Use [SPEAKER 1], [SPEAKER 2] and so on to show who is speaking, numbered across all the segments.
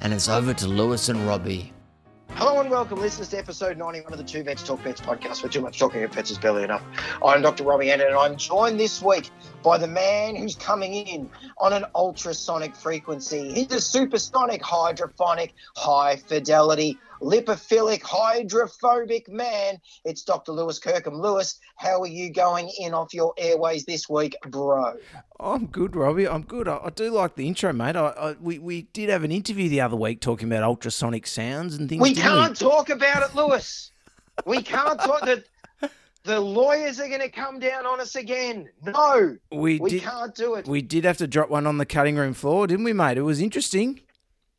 [SPEAKER 1] and it's over to Lewis and Robbie.
[SPEAKER 2] Hello and welcome, listeners, to episode 91 of the Two Vets Talk Pets podcast, where too much talking about pets is barely enough. I'm Dr. Robbie Anderton, and I'm joined this week by the man who's coming in on an ultrasonic frequency. He's a supersonic, hydrophonic, high fidelity, lipophilic, hydrophobic man. It's Dr. Lewis Kirkham. Lewis, how are you going in off your airways this week, bro?
[SPEAKER 3] I'm good, Robbie. I'm good. I, I do like the intro, mate. I, I, we, we did have an interview the other week talking about ultrasonic sounds and things.
[SPEAKER 2] We can't talk about it, Lewis. We can't talk. The, the lawyers are going to come down on us again. No,
[SPEAKER 3] We,
[SPEAKER 2] we
[SPEAKER 3] did.
[SPEAKER 2] can't do it.
[SPEAKER 3] We did have to drop one on the cutting room floor, didn't we, mate? It was interesting.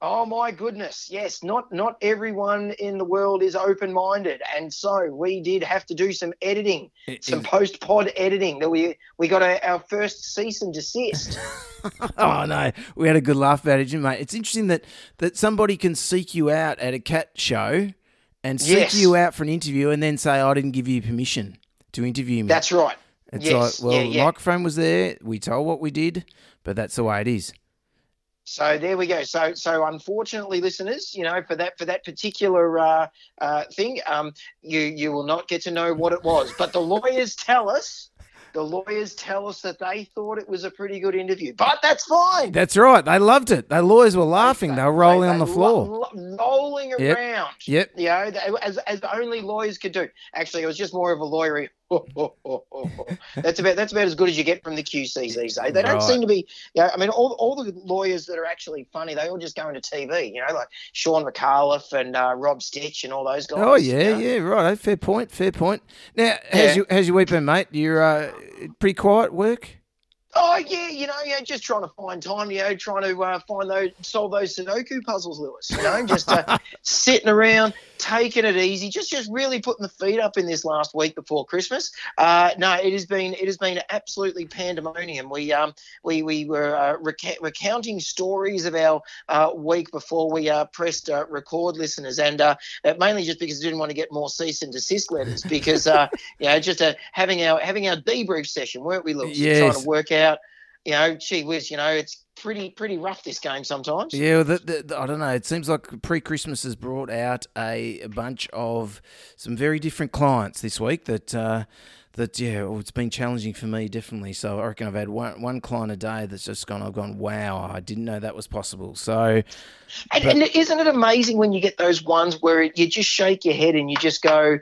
[SPEAKER 2] Oh my goodness, yes. Not not everyone in the world is open minded, and so we did have to do some editing,
[SPEAKER 3] It-
[SPEAKER 2] some
[SPEAKER 3] it-
[SPEAKER 2] post pod editing. That we we got a, our first cease and desist.
[SPEAKER 3] oh no, we had a good laugh about it, didn't mate? It's interesting that that somebody can seek you out at a cat show and seek
[SPEAKER 2] Yes.
[SPEAKER 3] you out for an interview and then say, "I didn't give you permission to interview me."
[SPEAKER 2] That's right.
[SPEAKER 3] it's
[SPEAKER 2] yes,
[SPEAKER 3] like, well,
[SPEAKER 2] yeah, yeah.
[SPEAKER 3] microphone was there. We told what we did, but that's the way it is.
[SPEAKER 2] So there we go. So so unfortunately, listeners, you know, for that for that particular uh, uh, thing, um, you you will not get to know what it was. But the lawyers tell us. The lawyers tell us that they thought it was a pretty good interview, but that's fine.
[SPEAKER 3] That's right. They loved it. The lawyers were laughing. They were rolling
[SPEAKER 2] They-
[SPEAKER 3] on the floor.
[SPEAKER 2] lo- lo- rolling
[SPEAKER 3] Yep.
[SPEAKER 2] around.
[SPEAKER 3] Yep.
[SPEAKER 2] You know, they- as, as only lawyers could do. Actually, it was just more of a that's about that's about as good as you get from the QCs these days. They don't
[SPEAKER 3] Right.
[SPEAKER 2] seem to be. You know, I mean, all, all the lawyers that are actually funny, they all just go into TV. You know, like Shaun Micallef and uh, Rob Sitch and all those guys.
[SPEAKER 3] Oh
[SPEAKER 2] you
[SPEAKER 3] yeah,
[SPEAKER 2] know?
[SPEAKER 3] yeah, right. Fair point, fair point. Now, how's
[SPEAKER 2] Yeah.
[SPEAKER 3] your how's your week been, mate? You're uh, pretty quiet work.
[SPEAKER 2] Oh yeah, you know, yeah, just trying to find time, you know, trying to uh, find those, solve those Sudoku puzzles, Lewis. You know, just uh, sitting around, taking it easy, just just really putting the feet up in this last week before Christmas. Uh, no, it has been it has been absolutely pandemonium. We um we we were uh, reca- recounting stories of our uh, week before we uh, pressed uh, record, listeners, and mainly just because we didn't want to get more cease and desist letters because uh, you know just uh, having our having our debrief session, weren't we, Lewis? Trying to work out, you know, gee whiz, you know, it's pretty pretty rough this game sometimes.
[SPEAKER 3] Yeah, well, the, the, the- I don't know. It seems like pre-Christmas has brought out a, a bunch of some very different clients this week. That uh, that yeah, well, it's been challenging for me definitely. So I reckon I've had one one client a day that's just gone. I've gone, wow, I didn't know that was possible. So
[SPEAKER 2] And,
[SPEAKER 3] But-
[SPEAKER 2] and isn't it amazing when you get those ones where you just shake your head and you just go,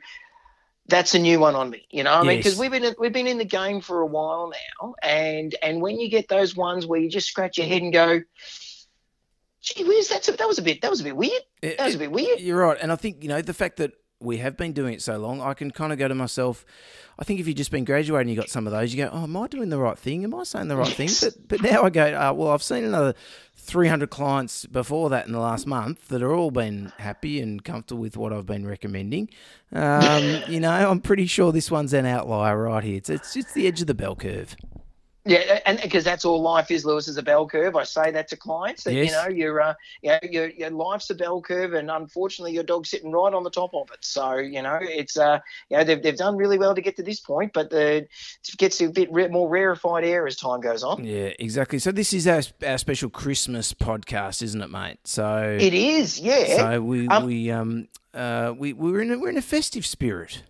[SPEAKER 2] "That's a new one on me," you know? I mean, because we've been we've been in the game for a while now, and and when you get those ones where you just scratch your head and go, "Gee whiz, that's a, that was a bit that was a bit weird. That was a bit weird."
[SPEAKER 3] You're right, and I think you know the fact that we have been doing it so long, I can kind of go to myself. I think if you've just been graduating, you got some of those. You go, "Oh, am I doing the right thing? Am I saying the right thing?" But but now I go, uh, "Well, I've seen another 300 clients before that in the last month that are all been happy and comfortable with what I've been recommending." Um, you know, I'm pretty sure this one's an outlier right here. It's it's just the edge of the bell curve.
[SPEAKER 2] Yeah, and because that's all life is, Lewis, is a bell curve. I say that to clients that
[SPEAKER 3] Yes.
[SPEAKER 2] you know your uh, you know, your your life's a bell curve, and unfortunately, your dog's sitting right on the top of it. So you know, it's uh, you know, they've, they've done really well to get to this point, but the, it gets a bit more rarefied air as time goes on.
[SPEAKER 3] Yeah, exactly. So this is our, our special Christmas podcast, isn't it, mate? So
[SPEAKER 2] It is, yeah.
[SPEAKER 3] So we
[SPEAKER 2] Um,
[SPEAKER 3] we um uh we we're in a, we're in a festive spirit.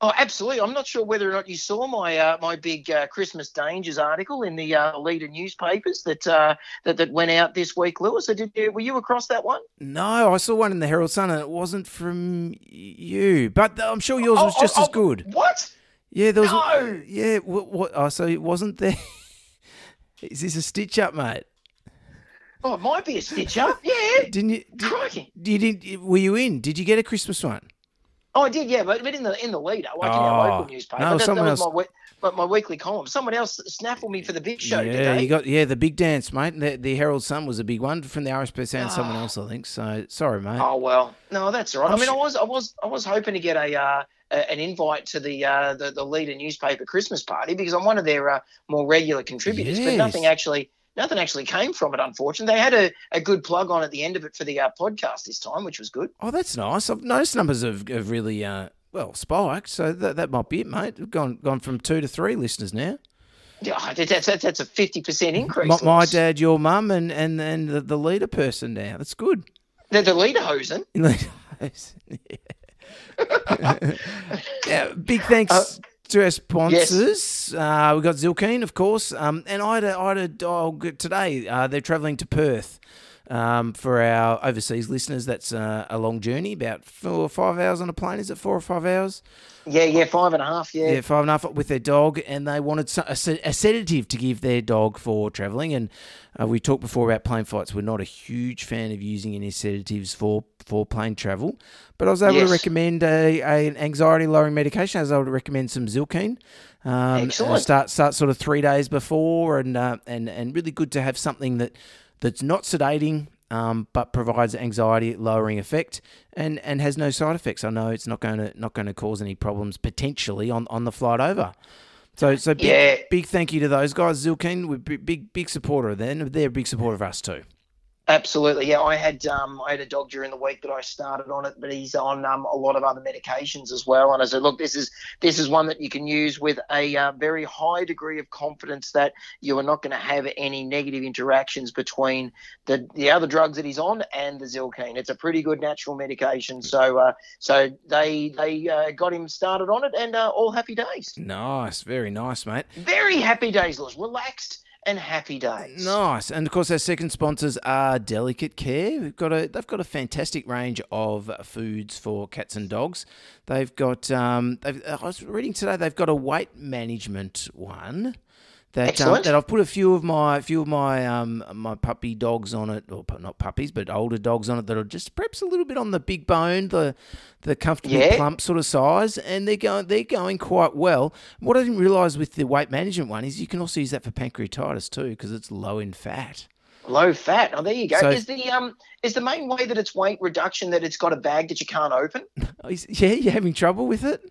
[SPEAKER 2] Oh, absolutely. I'm not sure whether or not you saw my uh, my big uh, Christmas dangers article in the uh, leader newspapers that uh, that that went out this week, Lewis. Did you, were you across that one?
[SPEAKER 3] No, I saw one in the Herald Sun and it wasn't from you, but I'm sure yours was
[SPEAKER 2] Oh,
[SPEAKER 3] just
[SPEAKER 2] oh,
[SPEAKER 3] as
[SPEAKER 2] oh,
[SPEAKER 3] good.
[SPEAKER 2] What?
[SPEAKER 3] Yeah, there was.
[SPEAKER 2] No!
[SPEAKER 3] Yeah, what? what oh, so it wasn't there. Is this a stitch up, mate?
[SPEAKER 2] Oh, it might be a stitch up. Yeah.
[SPEAKER 3] Didn't you? Did,
[SPEAKER 2] Crikey.
[SPEAKER 3] you didn't? Were you in? Did you get a Christmas one?
[SPEAKER 2] Oh, I did, yeah, but, but in the in the leader, like in
[SPEAKER 3] Oh,
[SPEAKER 2] our local newspaper.
[SPEAKER 3] no,
[SPEAKER 2] that, that
[SPEAKER 3] someone
[SPEAKER 2] was
[SPEAKER 3] else-
[SPEAKER 2] my but my weekly column. Someone else snaffled me for the big show
[SPEAKER 3] yeah,
[SPEAKER 2] today.
[SPEAKER 3] you got yeah the big dance, mate. The, the Herald Sun was a big one from the RSP Sound. Someone
[SPEAKER 2] Ah.
[SPEAKER 3] else, I think. So sorry, mate.
[SPEAKER 2] Oh well, no, that's all right.
[SPEAKER 3] I'm
[SPEAKER 2] I mean, I was, I was, I was hoping to get a, uh, an invite to the, uh, the the leader newspaper Christmas party because I'm one of their uh, more regular contributors. But nothing actually, nothing actually came from it. Unfortunately, they had a, a good plug on at the end of it for the uh, podcast this time, which was good.
[SPEAKER 3] Oh, that's nice. I've noticed numbers have, have really uh, well spiked, so that, that might be it, mate. We've gone gone from two to three listeners now.
[SPEAKER 2] Yeah, that's that's, that's a fifty percent increase.
[SPEAKER 3] My, my dad, your mum, and and and the, the leader person now. That's good.
[SPEAKER 2] the, the leader hosen.
[SPEAKER 3] yeah, big thanks
[SPEAKER 2] Uh,
[SPEAKER 3] to our sponsors. Uh, we got Zylkene, of course, um, and I had a, I had a dog today. Uh, they're travelling to Perth. Um, for our overseas listeners, that's uh, a long journey, about four or five hours on a plane. Is it four or five hours?
[SPEAKER 2] Yeah, yeah, five and a half. Yeah,
[SPEAKER 3] Yeah, five and a half with their dog, and they wanted so- a, sed- a sedative to give their dog for travelling. And uh, we talked before about plane flights. We're not a huge fan of using any sedatives for, for plane travel, but I was able
[SPEAKER 2] Yes.
[SPEAKER 3] to recommend a, a an anxiety lowering medication. I was able to recommend some Zylkene. Um, Start start sort of three days before, and uh, and and really good to have something that that's not sedating. Um, but provides anxiety lowering effect and, and has no side effects. I know it's not going to not going to cause any problems potentially on, on the flight over. So so big,
[SPEAKER 2] Yeah.
[SPEAKER 3] big thank you to those guys. Zylkene, we're big big, big supporter of them. They're a big supporter of us too.
[SPEAKER 2] Absolutely, yeah. I had um, I had a dog during the week that I started on it, but he's on um, a lot of other medications as well. And I said, look, this is this is one that you can use with a uh, very high degree of confidence that you are not going to have any negative interactions between the the other drugs that he's on and the Zylkene. It's a pretty good natural medication. So uh, so they they uh, got him started on it, and uh, all happy days.
[SPEAKER 3] Nice, very nice, mate.
[SPEAKER 2] Very happy days, Lewis. Relaxed and happy days.
[SPEAKER 3] Nice, and of course our second sponsors are Delicate Care. We've got a they've got a fantastic range of foods for cats and dogs. They've got um, they've, I was reading today they've got a weight management one. That, um, that I've put a few of my few of my um my puppy dogs on it, or not puppies, but older dogs on it that are just perhaps a little bit on the big bone, the the comfortably
[SPEAKER 2] Yeah.
[SPEAKER 3] plump sort of size, and they're going they're going quite well. What I didn't realise with the weight management one is you can also use that for pancreatitis too because it's low in fat.
[SPEAKER 2] Low fat. Oh, there you go.
[SPEAKER 3] So-
[SPEAKER 2] is the um is the main way that it's weight reduction that it's got a bag that you can't open?
[SPEAKER 3] Is- yeah, you're having trouble with it?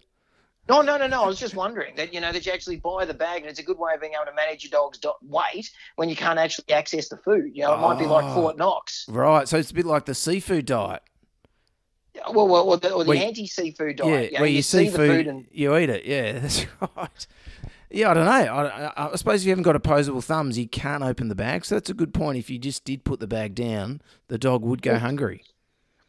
[SPEAKER 2] No, no, no, no. I was just wondering that you know that you actually buy the bag, and it's a good way of being able to manage your dog's do- weight when you can't actually access the food. You know, it might be like
[SPEAKER 3] Oh.
[SPEAKER 2] Fort Knox.
[SPEAKER 3] Right, so it's a bit like the seafood diet.
[SPEAKER 2] Well, well, or the, or the
[SPEAKER 3] Where
[SPEAKER 2] anti-seafood
[SPEAKER 3] Yeah,
[SPEAKER 2] diet. you know,
[SPEAKER 3] where you,
[SPEAKER 2] you
[SPEAKER 3] see
[SPEAKER 2] the
[SPEAKER 3] food,
[SPEAKER 2] food and
[SPEAKER 3] you eat it. Yeah, that's right. Yeah, I don't know. I, I, I suppose if you haven't got opposable thumbs, you can't open the bag. So that's a good point. If you just did put the bag down, the dog would go hungry.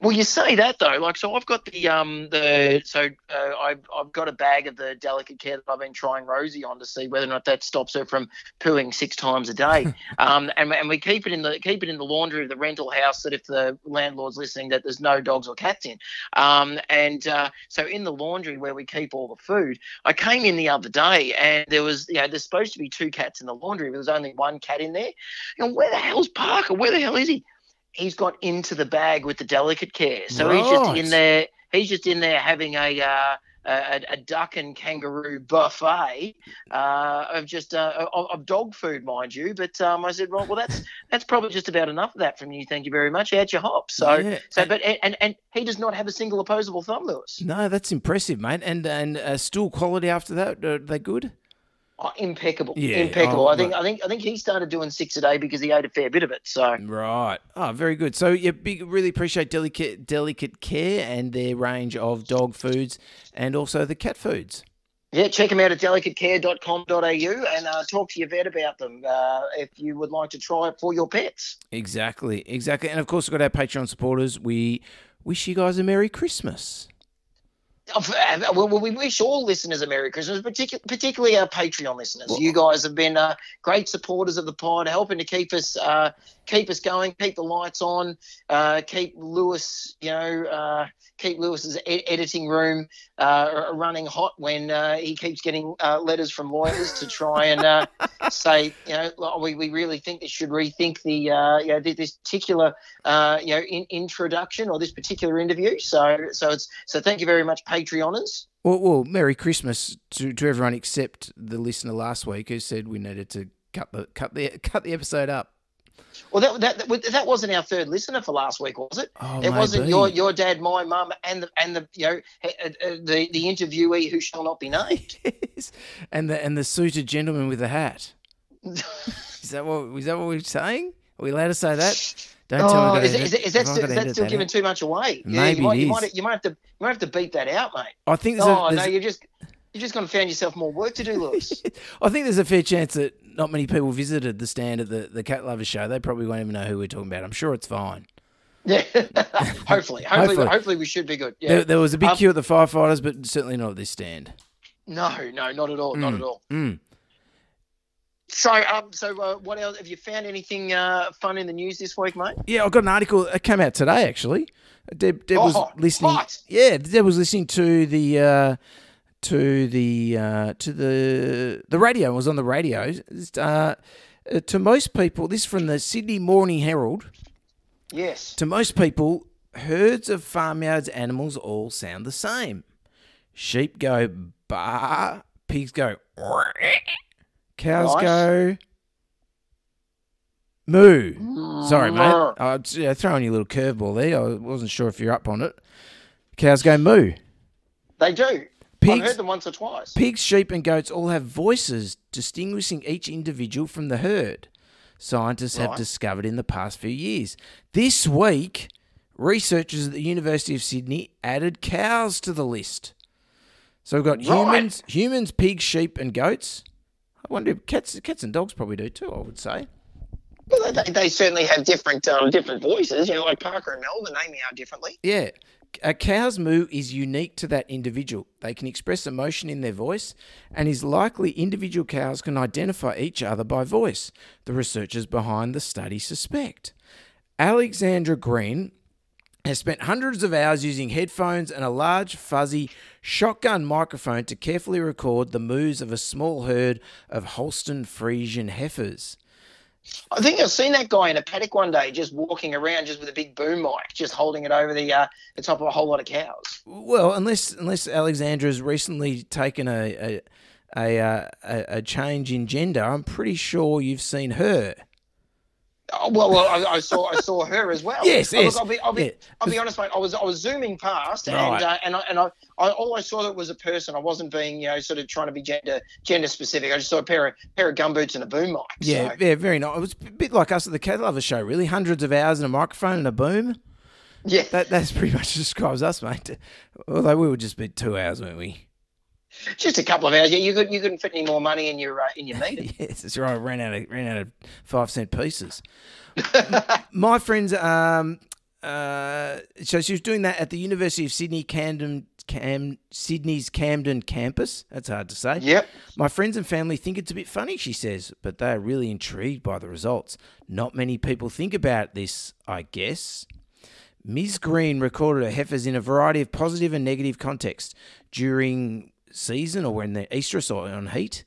[SPEAKER 2] Well, you say that though. Like, so I've got the um the so uh, I've I've got a bag of the delicate care that I've been trying Rosie on to see whether or not that stops her from pooing six times a day. um, and and we keep it in the keep it in the laundry of the rental house that if the landlord's listening that there's no dogs or cats in. Um, and uh, so in the laundry where we keep all the food, I came in the other day and there was you know there's supposed to be two cats in the laundry, but there's only one cat in there. You know, where the hell's Parker? Where the hell is he? He's got into the bag with the delicate care. So he's just in there. He's just in there having a uh, a, a duck and kangaroo buffet uh, of just uh, of, of dog food, mind you. But um, I said, well, well, that's that's probably just about enough of that from you. Thank you very much. Out your hop. So
[SPEAKER 3] Yeah.
[SPEAKER 2] so, but and and he does not have a single opposable thumb, Lewis.
[SPEAKER 3] No, that's impressive, mate. And and uh, still quality after that. Are they good?
[SPEAKER 2] Oh, impeccable,
[SPEAKER 3] Yeah,
[SPEAKER 2] impeccable.
[SPEAKER 3] oh,
[SPEAKER 2] I think I think I think he started doing six a day because he ate a fair bit of it. So.
[SPEAKER 3] Right. Oh, very good. So, yeah, big. Really appreciate delicate delicate care and their range of dog foods and also the cat foods.
[SPEAKER 2] Yeah, check them out at delicatecare.com.au and uh, talk to your vet about them uh, if you would like to try it for your pets.
[SPEAKER 3] Exactly, exactly. And of course, we've got our Patreon supporters. We wish you guys a Merry Christmas.
[SPEAKER 2] Uh, Well, well, we wish all listeners a Merry Christmas, particu- particularly our Patreon listeners. you guys have been uh, great supporters of the pod, helping to keep us uh, keep us going, keep the lights on, uh, keep Lewis, you know, uh, keep Lewis's e- editing room uh, running hot when uh, he keeps getting uh, letters from lawyers to try and uh, say, you know, we, we really think this should rethink the, uh, you know, this particular, uh, you know, in, introduction or this particular interview. So, so it's so thank you very much, Patreoners.
[SPEAKER 3] Well, well, Merry Christmas to, to everyone except the listener last week who said we needed to cut the cut the cut the episode up.
[SPEAKER 2] Well, that, that that that wasn't our third listener for last week, was it?
[SPEAKER 3] Oh,
[SPEAKER 2] it wasn't your your dad, my mum, and the and the you know uh, uh, the the interviewee who shall not be named.
[SPEAKER 3] Yes. and the and the suited gentleman with the hat. Is that what is that what we're saying? Are we allowed to say that? Don't tell
[SPEAKER 2] Oh,
[SPEAKER 3] me. I'm
[SPEAKER 2] is, is, is that still, is that still giving too much away? yeah,
[SPEAKER 3] Maybe
[SPEAKER 2] you might,
[SPEAKER 3] it
[SPEAKER 2] you might you might have to you might have to beat that out, mate.
[SPEAKER 3] I think there's
[SPEAKER 2] Oh
[SPEAKER 3] a,
[SPEAKER 2] no, you're just you're just going to find yourself more work to do, Lewis.
[SPEAKER 3] I think there's a fair chance that not many people visited the stand at the, the Cat Lovers show. They probably won't even know who we're talking about. I'm sure it's fine.
[SPEAKER 2] yeah, hopefully, hopefully,
[SPEAKER 3] Hopefully.
[SPEAKER 2] hopefully, we should be good. Yeah.
[SPEAKER 3] There, there was a big
[SPEAKER 2] Um,
[SPEAKER 3] queue at the firefighters, but certainly not at this stand.
[SPEAKER 2] No, no, not at all, not at all.
[SPEAKER 3] Mm.
[SPEAKER 2] So, um, so uh, what else? Have you found anything uh, fun in the news this week, mate?
[SPEAKER 3] Yeah, I got an article. that came out today, actually. Deb, Deb was
[SPEAKER 2] Oh,
[SPEAKER 3] listening.
[SPEAKER 2] hot.
[SPEAKER 3] Yeah, Deb was listening to the uh, to the uh, to the the radio. It was on the radio. Uh, uh, to most people, this is from the Sydney Morning Herald.
[SPEAKER 2] Yes.
[SPEAKER 3] To most people, herds of farmyards animals all sound the same. Sheep go ba, pigs go cows
[SPEAKER 2] Nice.
[SPEAKER 3] go moo. Mm. Sorry, mate. I was yeah, throwing you a little curveball there. I wasn't sure if you're up on it. Cows go moo.
[SPEAKER 2] They do. I've
[SPEAKER 3] Pigs-
[SPEAKER 2] heard them once or twice.
[SPEAKER 3] Pigs, sheep, and goats all have voices distinguishing each individual from the herd. Scientists have discovered in the past few years. This week, researchers at the University of Sydney added cows to the list. So we've got
[SPEAKER 2] Right.
[SPEAKER 3] humans, humans, pigs, sheep, and goats. I wonder if cats, cats and dogs probably do too. I would say.
[SPEAKER 2] Well, they, they certainly have different um, different voices. You know, like Parker and Mel, they name me differently.
[SPEAKER 3] Yeah. A cow's moo is unique to that individual. They can express emotion in their voice, and is likely individual cows can identify each other by voice, the researchers behind the study suspect. Alexandra Green has spent hundreds of hours using headphones and a large, fuzzy shotgun microphone to carefully record the moves of a small herd of Holstein Friesian heifers.
[SPEAKER 2] I think I've seen that guy in a paddock one day, just walking around, just with a big boom mic, just holding it over the uh, the top of a whole lot of cows.
[SPEAKER 3] Well, unless unless Alexandra's recently taken a a, a uh, a a change in gender, I'm pretty sure you've seen her.
[SPEAKER 2] Oh, well, well, I, I saw I saw her as well.
[SPEAKER 3] Yes,
[SPEAKER 2] Oh, look,
[SPEAKER 3] yes,
[SPEAKER 2] I'll be, I'll be,
[SPEAKER 3] yeah.
[SPEAKER 2] I'll be honest, mate. I was I was zooming past,
[SPEAKER 3] Right.
[SPEAKER 2] and uh, and I, and I, I all I saw that was a person. I wasn't being you know sort of trying to be gender gender specific. I just saw a pair of pair of gumboots and a boom mic.
[SPEAKER 3] Yeah,
[SPEAKER 2] so,
[SPEAKER 3] yeah, very nice. It was a bit like us at the Cat Lover show, really. Hundreds of hours and a microphone and a boom.
[SPEAKER 2] yeah.
[SPEAKER 3] That that's pretty much describes us, mate. Although we were just be two hours, weren't we?
[SPEAKER 2] Just a couple of hours. Yeah, you could you couldn't fit any more money in your uh, in your meter.
[SPEAKER 3] yes, that's right. Ran out of ran out of five cent pieces. My friends, um, uh, so she was doing that at the University of Sydney, Camden, Cam, Sydney's Camden campus. That's hard to say.
[SPEAKER 2] yep.
[SPEAKER 3] My friends and family think it's a bit funny, she says, but they are really intrigued by the results. Not many people think about this, I guess. Ms. Green recorded her heifers in a variety of positive and negative contexts during season or when they're estrus or on heat,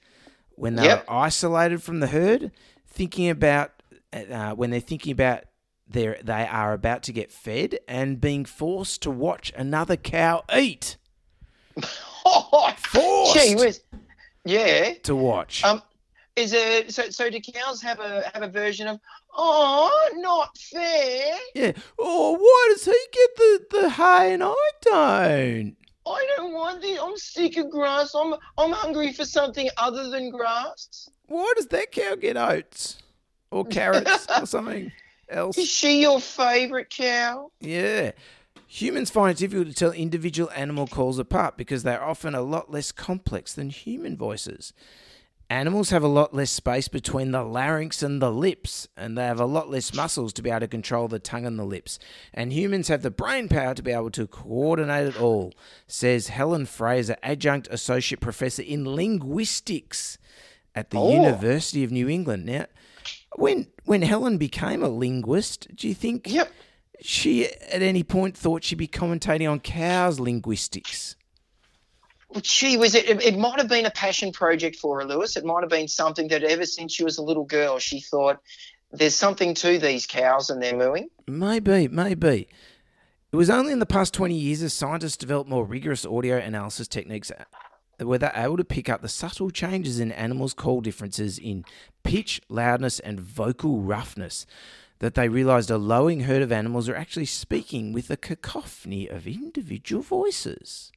[SPEAKER 3] when they're
[SPEAKER 2] Yep.
[SPEAKER 3] isolated from the herd, thinking about uh, when they're thinking about they they are about to get fed and being forced to watch another cow eat.
[SPEAKER 2] Oh,
[SPEAKER 3] Forced.
[SPEAKER 2] gee whiz. Yeah.
[SPEAKER 3] To watch.
[SPEAKER 2] Um, is it so? So do cows have a have a version of oh, not fair?
[SPEAKER 3] Yeah. Oh, why does he get the, the hay and I don't?
[SPEAKER 2] I don't want this. I'm sick of grass. I'm I'm hungry for something other than grass.
[SPEAKER 3] Why does that cow get oats or carrots or something else?
[SPEAKER 2] Is she your favourite cow?
[SPEAKER 3] Yeah. Humans find it difficult to tell individual animal calls apart because they're often a lot less complex than human voices. Animals have a lot less space between the larynx and the lips, and they have a lot less muscles to be able to control the tongue and the lips. And humans have the brain power to be able to coordinate it all, says Helen Fraser, adjunct associate professor in linguistics at the
[SPEAKER 2] Oh.
[SPEAKER 3] University of New England. Now, when when Helen became a linguist, do you think
[SPEAKER 2] Yep.
[SPEAKER 3] she at any point thought she'd be commentating on cows' linguistics?
[SPEAKER 2] Well, gee, was it? It, it might have been a passion project for her, Lewis. It might have been something that ever since she was a little girl, she thought there's something to these cows and their mooing.
[SPEAKER 3] Maybe, maybe. It was only in the past 20 years as scientists developed more rigorous audio analysis techniques uh, where they're able to pick up the subtle changes in animals' call differences in pitch, loudness, and vocal roughness that they realized a lowing herd of animals are actually speaking with a cacophony of individual voices.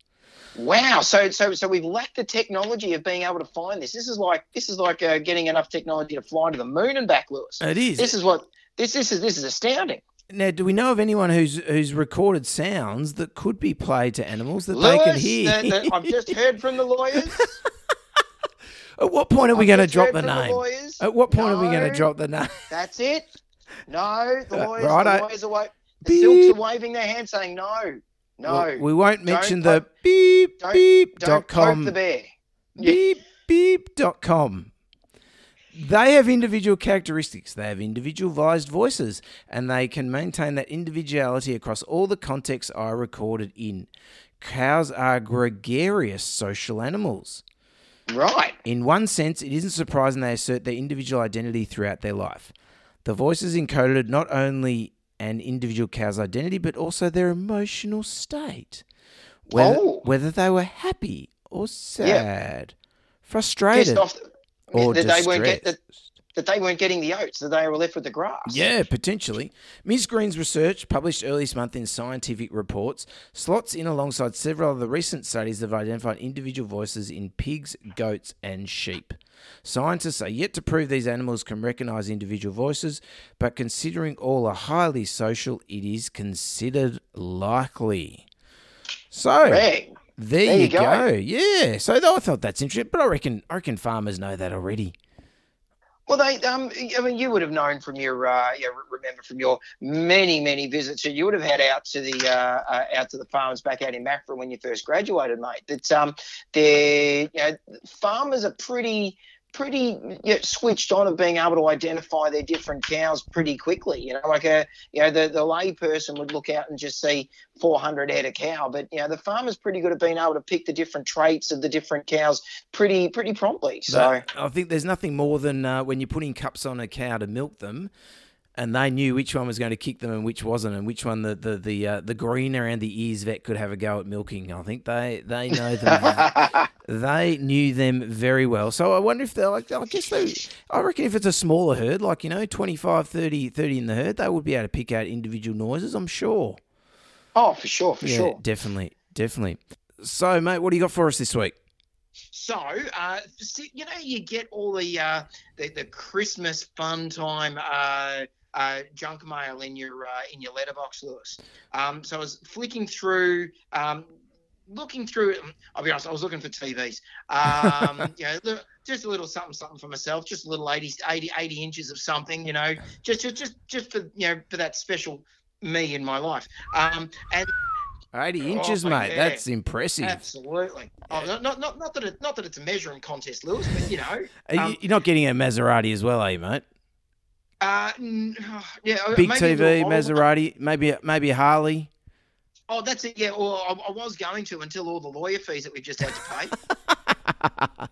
[SPEAKER 2] Wow. So so so we've lacked the technology of being able to find this. This is like this is like uh, getting enough technology to fly to the moon and back, Lewis.
[SPEAKER 3] It is.
[SPEAKER 2] This is what this this is this is astounding.
[SPEAKER 3] Now, do we know of anyone who's who's recorded sounds that could be played to animals that
[SPEAKER 2] Lewis,
[SPEAKER 3] they can hear?
[SPEAKER 2] the- the- I've just heard from the lawyers.
[SPEAKER 3] At what point are we going to drop the name?
[SPEAKER 2] lawyers.
[SPEAKER 3] At what point are we going to drop the name?
[SPEAKER 2] That's it. No, the
[SPEAKER 3] Uh,
[SPEAKER 2] lawyers,
[SPEAKER 3] righto.
[SPEAKER 2] the lawyers are wa- the
[SPEAKER 3] Beep.
[SPEAKER 2] silks are waving their hands saying no, no.
[SPEAKER 3] Well, we won't mention
[SPEAKER 2] Don't
[SPEAKER 3] the beep
[SPEAKER 2] don't-
[SPEAKER 3] beep
[SPEAKER 2] don't
[SPEAKER 3] dot com
[SPEAKER 2] the bear. Yeah.
[SPEAKER 3] beep beep dot com. They have individual characteristics. They have individualized voices, and they can maintain that individuality across all the contexts are recorded in. Cows are gregarious social animals.
[SPEAKER 2] Right.
[SPEAKER 3] In one sense, it isn't surprising they assert their individual identity throughout their life. The voices encoded not only an individual cow's identity, but also their emotional state. Whether,
[SPEAKER 2] Oh.
[SPEAKER 3] whether they were happy or sad, frustrated
[SPEAKER 2] off
[SPEAKER 3] or
[SPEAKER 2] that they weren't get,
[SPEAKER 3] distressed.
[SPEAKER 2] that, that they weren't getting the oats, that they were left with the grass.
[SPEAKER 3] Yeah, potentially. Ms. Green's research, published early this month in Scientific Reports, slots in alongside several of the recent studies that have identified individual voices in pigs, goats, and sheep. Scientists are yet to prove these animals can recognize individual voices, but considering all are highly social, it is considered likely. So, there,
[SPEAKER 2] There
[SPEAKER 3] you
[SPEAKER 2] you
[SPEAKER 3] go.
[SPEAKER 2] go.
[SPEAKER 3] Yeah. So I thought that's interesting, but I reckon I reckon farmers know that already.
[SPEAKER 2] Well, they, um, I mean, you would have known from your, uh, remember from your many, many visits that you would have had out to the, uh, uh, out to the farms back out in Maffra when you first graduated, mate. That, um, they're, you know, farmers are pretty, pretty you know, switched on of being able to identify their different cows pretty quickly. You know, like a, you know, the, the lay person would look out and just see 400 head of cow, but you know, the farmer's pretty good at being able to pick the different traits of the different cows pretty, pretty promptly. So.
[SPEAKER 3] But I think there's nothing more than uh, when you're putting cups on a cow to milk them, and they knew which one was going to kick them and which wasn't, and which one the the the, uh, the green around the ears vet could have a go at milking. I think they they know them. they knew them very well. So I wonder if they're like. I guess they. I reckon if it's a smaller herd, like you know, 25, 30, 30 in the herd, they would be able to pick out individual noises. I'm sure.
[SPEAKER 2] oh, for sure, for
[SPEAKER 3] yeah,
[SPEAKER 2] sure.
[SPEAKER 3] definitely, definitely. So, mate, what do you got for us this week?
[SPEAKER 2] So, uh, you know, you get all the uh, the, the Christmas fun time uh, uh, junk mail in your uh, in your letterbox, Lewis. Um, so I was flicking through. Um, Looking through, I'll be honest. I was looking for TVs. Um, you know, just a little something, something for myself. Just a little 80, 80, 80 inches of something. You know, just, just, just, just for you know, for that special me in my life. Um, and
[SPEAKER 3] 80 inches,
[SPEAKER 2] Oh,
[SPEAKER 3] mate.
[SPEAKER 2] yeah.
[SPEAKER 3] That's impressive.
[SPEAKER 2] absolutely, oh, not, not, not, not that it, not that it's a measuring contest, Lewis, but you know, um,
[SPEAKER 3] You're not getting a Maserati as well, are you, mate?
[SPEAKER 2] Uh, yeah, uh,
[SPEAKER 3] Big TV, Maserati, maybe maybe Harley.
[SPEAKER 2] Oh, that's it. Yeah, well, I, I was going to until all the lawyer fees that we just had to pay.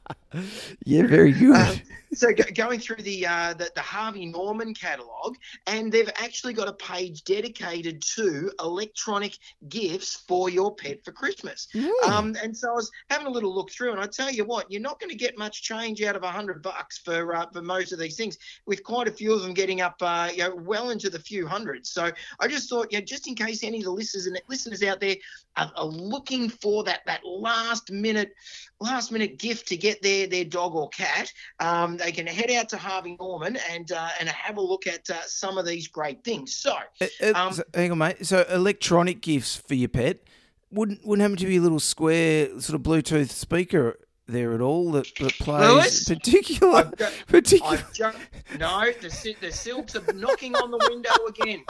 [SPEAKER 3] Yeah, very good.
[SPEAKER 2] Uh, so go, going through the, uh, the the Harvey Norman catalog, and they've actually got a page dedicated to electronic gifts for your pet for Christmas. Um, and so I was having a little look through, and I tell you what, you're not going to get much change out of a hundred bucks for uh, for most of these things, with quite a few of them getting up, uh, you know, well into the few hundreds. So I just thought, you know, just in case any of the listeners and listeners out there are, are looking for that that last minute last minute gift to get their their dog or cat, um, they can head out to Harvey Norman and uh, and have a look at uh, some of these great things. So.
[SPEAKER 3] Uh, uh,
[SPEAKER 2] um,
[SPEAKER 3] so- hang on, mate. So electronic gifts for your pet wouldn't wouldn't happen to be a little square sort of Bluetooth speaker there at all that, that plays
[SPEAKER 2] Lewis?
[SPEAKER 3] particular
[SPEAKER 2] I've
[SPEAKER 3] particular.
[SPEAKER 2] I've no, the, the silks are knocking on the window again,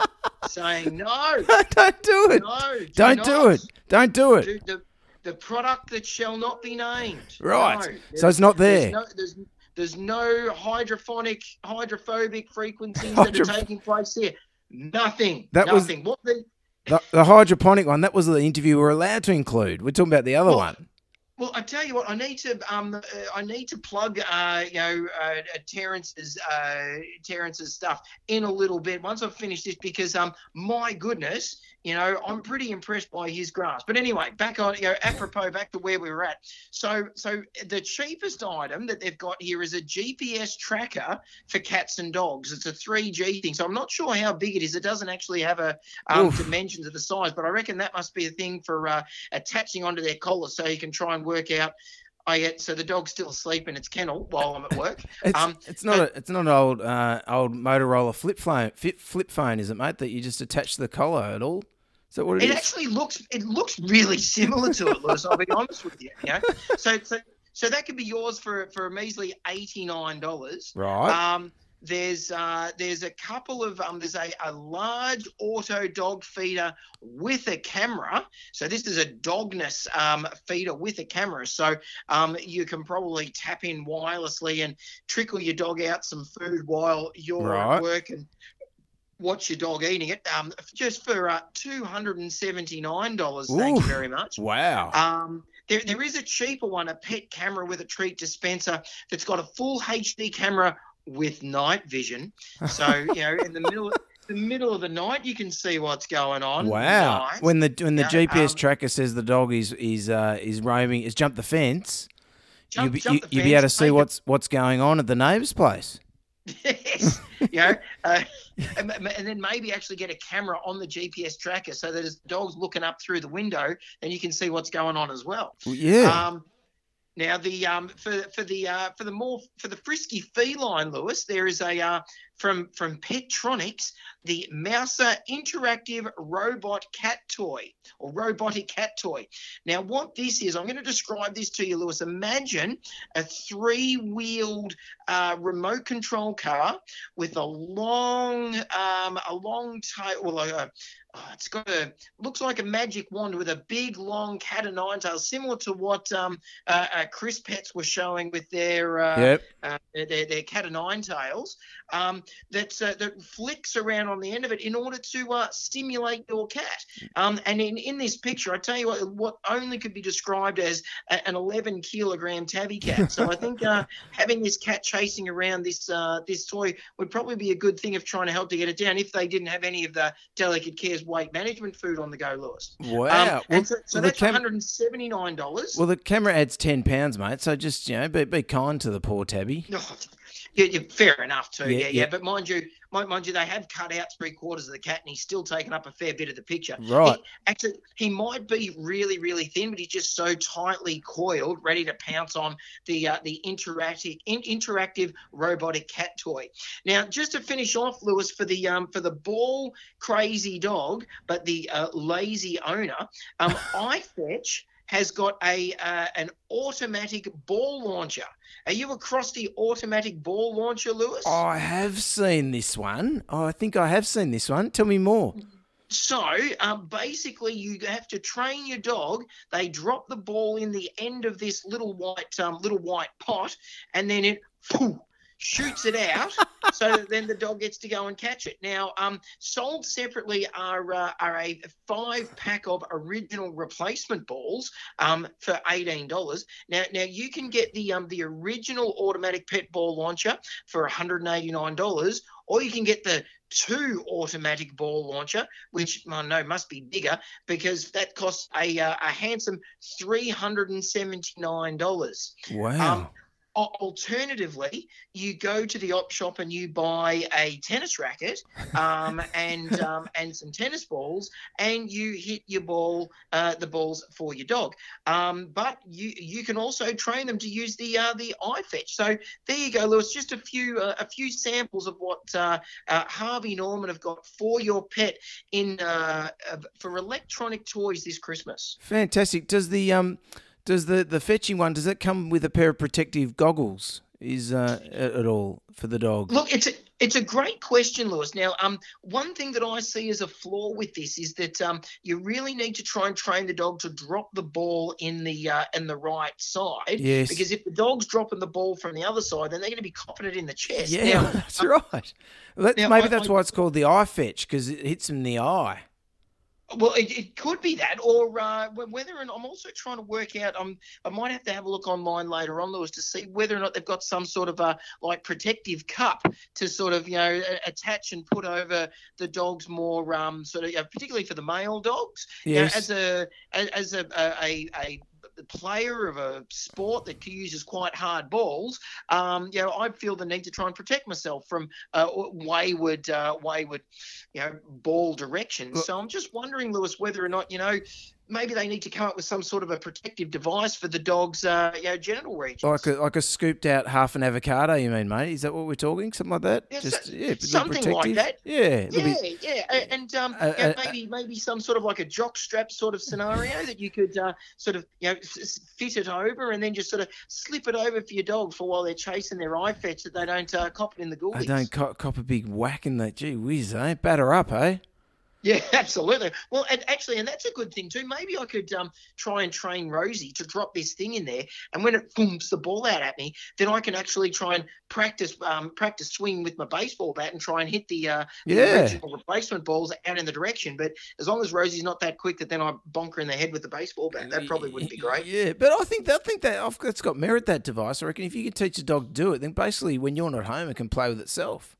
[SPEAKER 2] saying no,
[SPEAKER 3] Don't do it.
[SPEAKER 2] no, do
[SPEAKER 3] Don't do it. Don't do it.
[SPEAKER 2] Do the, the product that shall not be named.
[SPEAKER 3] Right.
[SPEAKER 2] No,
[SPEAKER 3] So it's not there.
[SPEAKER 2] There's no, there's, there's no hydrophonic, hydrophobic frequencies that are taking place here. Nothing.
[SPEAKER 3] That was-
[SPEAKER 2] nothing. What the
[SPEAKER 3] The, the hydroponic one, that was the interview we were allowed to include. We're talking about the other
[SPEAKER 2] Well,
[SPEAKER 3] one.
[SPEAKER 2] Well, I tell you what, I need to um, uh, I need to plug uh, you know uh, uh, Terrence's uh, Terrence's stuff in a little bit once I've finished this because um, my goodness, you know, I'm pretty impressed by his grasp. But anyway, back on, you know, apropos, back to where we were at. So, so the cheapest item that they've got here is a GPS tracker for cats and dogs. It's a 3G thing, so I'm not sure how big it is. It doesn't actually have a um, dimensions of the size, but I reckon that must be a thing for uh, attaching onto their collar, so you can try and work out. I get so the dog's still asleep in its kennel while I'm at work.
[SPEAKER 3] It's,
[SPEAKER 2] um,
[SPEAKER 3] it's not a it's not an old uh, old Motorola flip phone flip, flip phone, is it, mate? That you just attach to the collar at all? Is that what it
[SPEAKER 2] it
[SPEAKER 3] is?
[SPEAKER 2] actually looks it looks really similar to it, Lewis. I'll be honest with you. You know, so so so that could be yours for for a measly eighty nine dollars.
[SPEAKER 3] right.
[SPEAKER 2] Um, there's uh, there's a couple of um, there's a, a large auto dog feeder with a camera. So this is a dogness um, feeder with a camera. So um, you can probably tap in wirelessly and trickle your dog out some food while you're
[SPEAKER 3] Right.
[SPEAKER 2] at work and watch your dog eating it. Um, just for uh, two hundred and seventy nine dollars. Thank you very much.
[SPEAKER 3] wow.
[SPEAKER 2] Um, there, there is a cheaper one, a pet camera with a treat dispenser that's got a full HD camera with night vision. So you know, in the middle, the middle of the night, you can see what's going on.
[SPEAKER 3] Wow!
[SPEAKER 2] Nice.
[SPEAKER 3] When the when the
[SPEAKER 2] Yeah,
[SPEAKER 3] GPS
[SPEAKER 2] um,
[SPEAKER 3] tracker says the dog is is uh, is roaming, is jumped the fence,
[SPEAKER 2] Jump-
[SPEAKER 3] you'll be, you, be able to see
[SPEAKER 2] a-
[SPEAKER 3] what's what's going on at the neighbour's place.
[SPEAKER 2] yes, you know, uh, and, and then maybe actually get a camera on the GPS tracker so that as the dog's looking up through the window, then you can see what's going on as well.
[SPEAKER 3] Well, yeah.
[SPEAKER 2] Um, now the um, for for the uh, for the more for the frisky feline, Lewis, there is a uh, from from Petronics the Mousr interactive robot cat toy or robotic cat toy. Now what this is, I'm going to describe this to you, Lewis. Imagine a three-wheeled uh, remote control car with a long um, a long tail, well, a, oh, it's got a looks like a magic wand with a big long cat o' nine tails, similar to what um, uh, uh, Chris Pets were showing with their uh,
[SPEAKER 3] yep.
[SPEAKER 2] uh, their, their cat o' nine tails. Um, that uh, that flicks around on the end of it in order to uh, stimulate your cat. Um, and in, in this picture, I tell you what, what only could be described as a, an 11 kilogram tabby cat. So I think uh, having this cat chasing around this uh, this toy would probably be a good thing of trying to help to get it down if they didn't have any of the Delicate Cares weight management food on the go, Lewis.
[SPEAKER 3] Wow.
[SPEAKER 2] Um,
[SPEAKER 3] well,
[SPEAKER 2] so, so
[SPEAKER 3] well,
[SPEAKER 2] that's
[SPEAKER 3] cam-
[SPEAKER 2] $179.
[SPEAKER 3] well, the camera adds ten pounds, mate. So just you know, be, be kind to the poor tabby.
[SPEAKER 2] Oh, yeah, yeah, fair enough too.
[SPEAKER 3] Yeah,
[SPEAKER 2] Yeah, yeah,
[SPEAKER 3] yeah.
[SPEAKER 2] But mind you, mind, mind you, they have cut out three quarters of the cat, and he's still taken up a fair bit of the picture.
[SPEAKER 3] Right.
[SPEAKER 2] He- actually, he might be really, really thin, but he's just so tightly coiled, ready to pounce on the uh, the interactive in, interactive robotic cat toy. Now, just to finish off, Lewis, for the um for the ball crazy dog, but the uh, lazy owner, um, iFetch has got a uh, an automatic ball launcher. Are you across the automatic ball launcher, Lewis?
[SPEAKER 3] I have seen this one. Oh, I think I have seen this one. Tell me more.
[SPEAKER 2] So um, basically, you have to train your dog. They drop the ball in the end of this little white um, little white pot, and then it poof, shoots it out. so that then the dog gets to go and catch it. Now, um, sold separately are uh, are a five pack of original replacement balls um, for eighteen dollars. Now, now you can get the um, the original automatic pet ball launcher for one hundred and eighty nine dollars, or you can get the two automatic ball launcher, which I know must be bigger because that costs a, uh, a handsome $379.
[SPEAKER 3] Wow.
[SPEAKER 2] Um, Alternatively, you go to the op shop and you buy a tennis racket um, and um, and some tennis balls, and you hit your ball, uh, the balls for your dog. Um, but you you can also train them to use the uh, the iFetch. So there you go, Lewis. Just a few uh, a few samples of what uh, uh, Harvey Norman have got for your pet in uh, uh, for electronic toys this Christmas.
[SPEAKER 3] Fantastic. Does the um, does the the fetching one? Does it come with a pair of protective goggles? Is uh, at all for the dog?
[SPEAKER 2] Look, it's a, it's a great question, Lewis. Now, um, one thing that I see as a flaw with this is that um, you really need to try and train the dog to drop the ball in the uh, in the right side.
[SPEAKER 3] Yes.
[SPEAKER 2] Because if the dog's dropping the ball from the other side, then they're going to be copping it in the chest.
[SPEAKER 3] Yeah,
[SPEAKER 2] Now,
[SPEAKER 3] that's right. Well, that,
[SPEAKER 2] now,
[SPEAKER 3] maybe
[SPEAKER 2] I-
[SPEAKER 3] that's
[SPEAKER 2] I-
[SPEAKER 3] why it's called the eye fetch because it hits him in the eye.
[SPEAKER 2] Well, it, it could be that, or uh, whether, and I'm also trying to work out. Um, I might have to have a look online later on, Lewis, to see whether or not they've got some sort of a like protective cup to sort of you know attach and put over the dogs more, um, sort of, you know, particularly for the male dogs. You know,
[SPEAKER 3] Yes.
[SPEAKER 2] as a as a a, a player of a sport that uses quite hard balls, um, you know, I feel the need to try and protect myself from uh, wayward, uh, wayward, you know, ball directions. So I'm just wondering, Lewis, whether or not you know. Maybe they need to come up with some sort of a protective device for the dog's, uh, you know, genital region.
[SPEAKER 3] Like a like a scooped out half an avocado, you mean, mate? Is that what we're talking? Something like that?
[SPEAKER 2] Yeah,
[SPEAKER 3] Just
[SPEAKER 2] so-
[SPEAKER 3] yeah,
[SPEAKER 2] something like that.
[SPEAKER 3] Yeah,
[SPEAKER 2] Yeah,
[SPEAKER 3] bit-
[SPEAKER 2] yeah, and um,
[SPEAKER 3] Uh,
[SPEAKER 2] you know,
[SPEAKER 3] uh,
[SPEAKER 2] maybe maybe some sort of like a jock strap sort of scenario that you could uh, sort of you know fit it over and then just sort of slip it over for your dog for while they're chasing their eye fetch that they don't uh, cop it in the
[SPEAKER 3] I
[SPEAKER 2] goalies.
[SPEAKER 3] don't cop, cop a big whack in that. Gee whiz, eh? Batter up, eh?
[SPEAKER 2] Yeah, absolutely. Well, and actually, and that's a good thing too. Maybe I could um, try and train Rosie to drop this thing in there, and when it booms the ball out at me, then I can actually try and practice um, practice swinging with my baseball bat and try and hit the, uh, the
[SPEAKER 3] Yeah.
[SPEAKER 2] original replacement balls out in the direction. But as long as Rosie's not that quick that then I bonk her in the head with the baseball bat, that probably wouldn't be great.
[SPEAKER 3] Yeah, but I think I think that I've- that's got merit. That device, I reckon. If you can teach a dog to do it, then basically when you're not home, it can play with itself.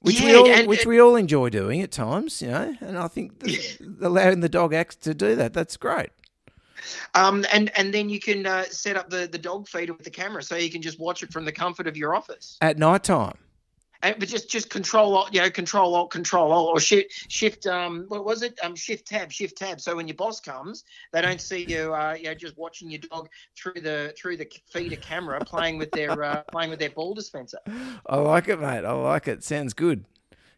[SPEAKER 3] Which we all,
[SPEAKER 2] and-
[SPEAKER 3] which we all enjoy doing at times, you know. And I think the, allowing the dog acts to do that, that's great.
[SPEAKER 2] Um, and and then you can uh, set up the, the dog feeder with the camera, so you can just watch it from the comfort of your office.
[SPEAKER 3] At night time,
[SPEAKER 2] And, but just just control alt, you know, control alt, control alt, or shift shift um what was it um shift tab shift tab. So when your boss comes, they don't see you uh you know just watching your dog through the through the feeder camera playing with their uh, playing with their ball dispenser.
[SPEAKER 3] I like it, mate. I like it. Sounds good.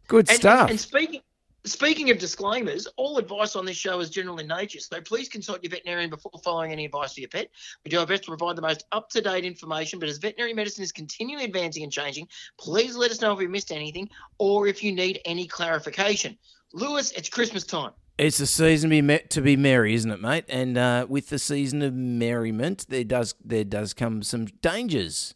[SPEAKER 3] Good
[SPEAKER 2] And,
[SPEAKER 3] stuff.
[SPEAKER 2] and, and speaking speaking of disclaimers, all advice on this show is general in nature, so please consult your veterinarian before following any advice for your pet. We do our best to provide the most up to date information, but as veterinary medicine is continually advancing and changing, please let us know if we missed anything or if you need any clarification. Lewis, it's Christmas time.
[SPEAKER 3] It's the season to be to be merry, isn't it, mate? And uh, with the season of merriment, there does there does come some dangers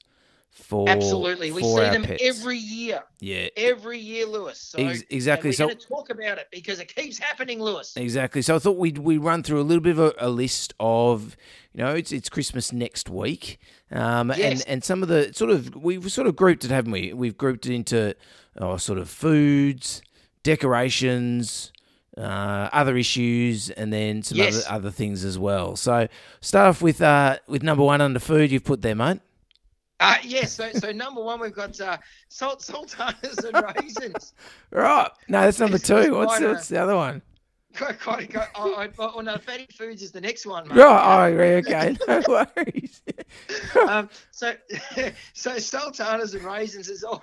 [SPEAKER 3] for
[SPEAKER 2] Absolutely. We
[SPEAKER 3] for
[SPEAKER 2] see them
[SPEAKER 3] pets.
[SPEAKER 2] every year.
[SPEAKER 3] yeah
[SPEAKER 2] Every year, Lewis. So,
[SPEAKER 3] Ex- exactly.
[SPEAKER 2] And
[SPEAKER 3] So-
[SPEAKER 2] we're going to talk about it because it keeps happening, Lewis.
[SPEAKER 3] Exactly. So I thought we'd we run through a little bit of a, a list of, you know, it's it's Christmas next week, um,
[SPEAKER 2] Yes.
[SPEAKER 3] and and some of the sort of we've sort of grouped it, haven't we? We've grouped it into oh, sort of foods, decorations, uh, other issues, and then some
[SPEAKER 2] Yes.
[SPEAKER 3] other other things as well. So start off with uh, with number one under food. You've put there, mate.
[SPEAKER 2] Uh, yes. So, so number one, we've got uh, salt, sultanas and raisins.
[SPEAKER 3] Right. No, that's number
[SPEAKER 2] It's- it's
[SPEAKER 3] two. What's,
[SPEAKER 2] a-
[SPEAKER 3] what's the other one?
[SPEAKER 2] Quite, quite, quite, oh, oh, oh, no, fatty foods is the next one. Mate.
[SPEAKER 3] Right. Oh, yeah, okay. No worries.
[SPEAKER 2] Um, so, so sultanas and raisins is all.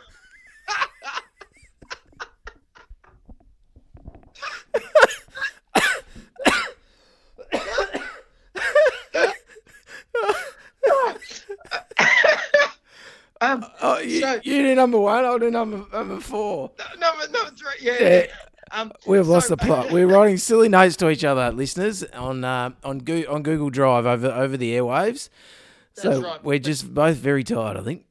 [SPEAKER 2] Um,
[SPEAKER 3] Oh, you,
[SPEAKER 2] So-
[SPEAKER 3] you do number one. I'll do number number four.
[SPEAKER 2] number number three, yeah.
[SPEAKER 3] Yeah.
[SPEAKER 2] Um,
[SPEAKER 3] We've lost
[SPEAKER 2] so-
[SPEAKER 3] the plot. We're writing silly notes to each other, listeners, on uh, on Go- on Google Drive over over the airwaves. So
[SPEAKER 2] That's right.
[SPEAKER 3] we're just both very tired, I think.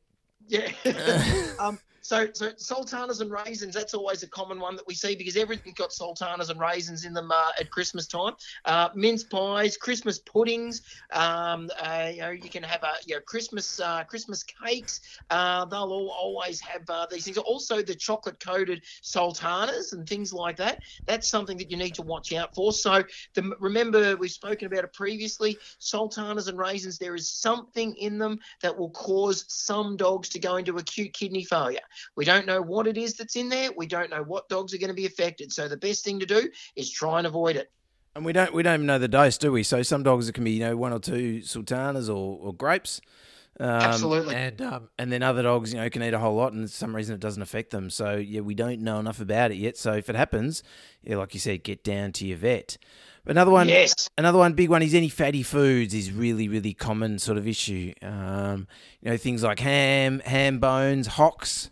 [SPEAKER 2] Yeah. um, so, so sultanas and raisins, that's always a common one that we see because everything's got sultanas and raisins in them uh, at Christmas time. Uh, mince pies, Christmas puddings, um, uh, you know, you can have a, you know, Christmas uh, Christmas cakes. Uh, they'll all always have uh, these things. Also, the chocolate coated sultanas and things like that. That's something that you need to watch out for. So, the, remember, we've spoken about it previously. Sultanas and raisins, there is something in them that will cause some dogs to go into acute kidney failure. We don't know what it is that's in there. We don't know what dogs are going to be affected. So the best thing to do is try and avoid it.
[SPEAKER 3] And we don't we don't even know the dose, do we? So some dogs it can be you know one or two sultanas or, or grapes. Um,
[SPEAKER 2] Absolutely.
[SPEAKER 3] And um, and then other dogs you know can eat a whole lot, and for some reason it doesn't affect them. So yeah, we don't know enough about it yet. So if it happens, yeah, like you said, get down to your vet. Another one,
[SPEAKER 2] Yes.
[SPEAKER 3] another one, big one is any fatty foods is really, really common sort of issue. Um, you know, things like ham, ham bones, hocks.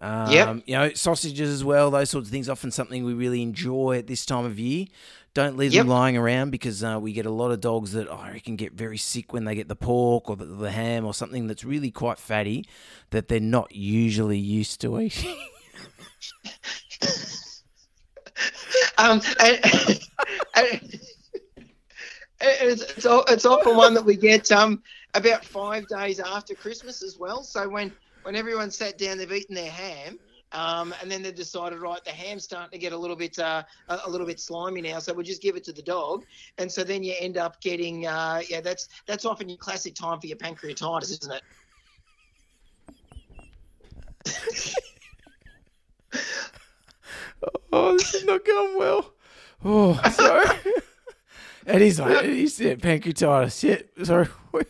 [SPEAKER 3] Um,
[SPEAKER 2] Yep.
[SPEAKER 3] You know, sausages as well. Those sorts of things. Often something we really enjoy at this time of year. Don't leave them lying around because uh, we get a lot of dogs that oh, I reckon get very sick when they get the pork or the, the ham or something that's really quite fatty that they're not usually used to eating.
[SPEAKER 2] Um, it's, it's, it's often one that we get um, about five days after Christmas as well. So when, when everyone's sat down, they've eaten their ham, um, and then they've decided, right, the ham's starting to get a little bit uh, a, little bit slimy now, so we'll just give it to the dog. And so then you end up getting, uh, yeah, that's that's often your classic time for your pancreatitis, isn't it?
[SPEAKER 3] oh, this is not going well. Oh, sorry. it is like it is yeah, pancreatitis. Yeah, sorry. what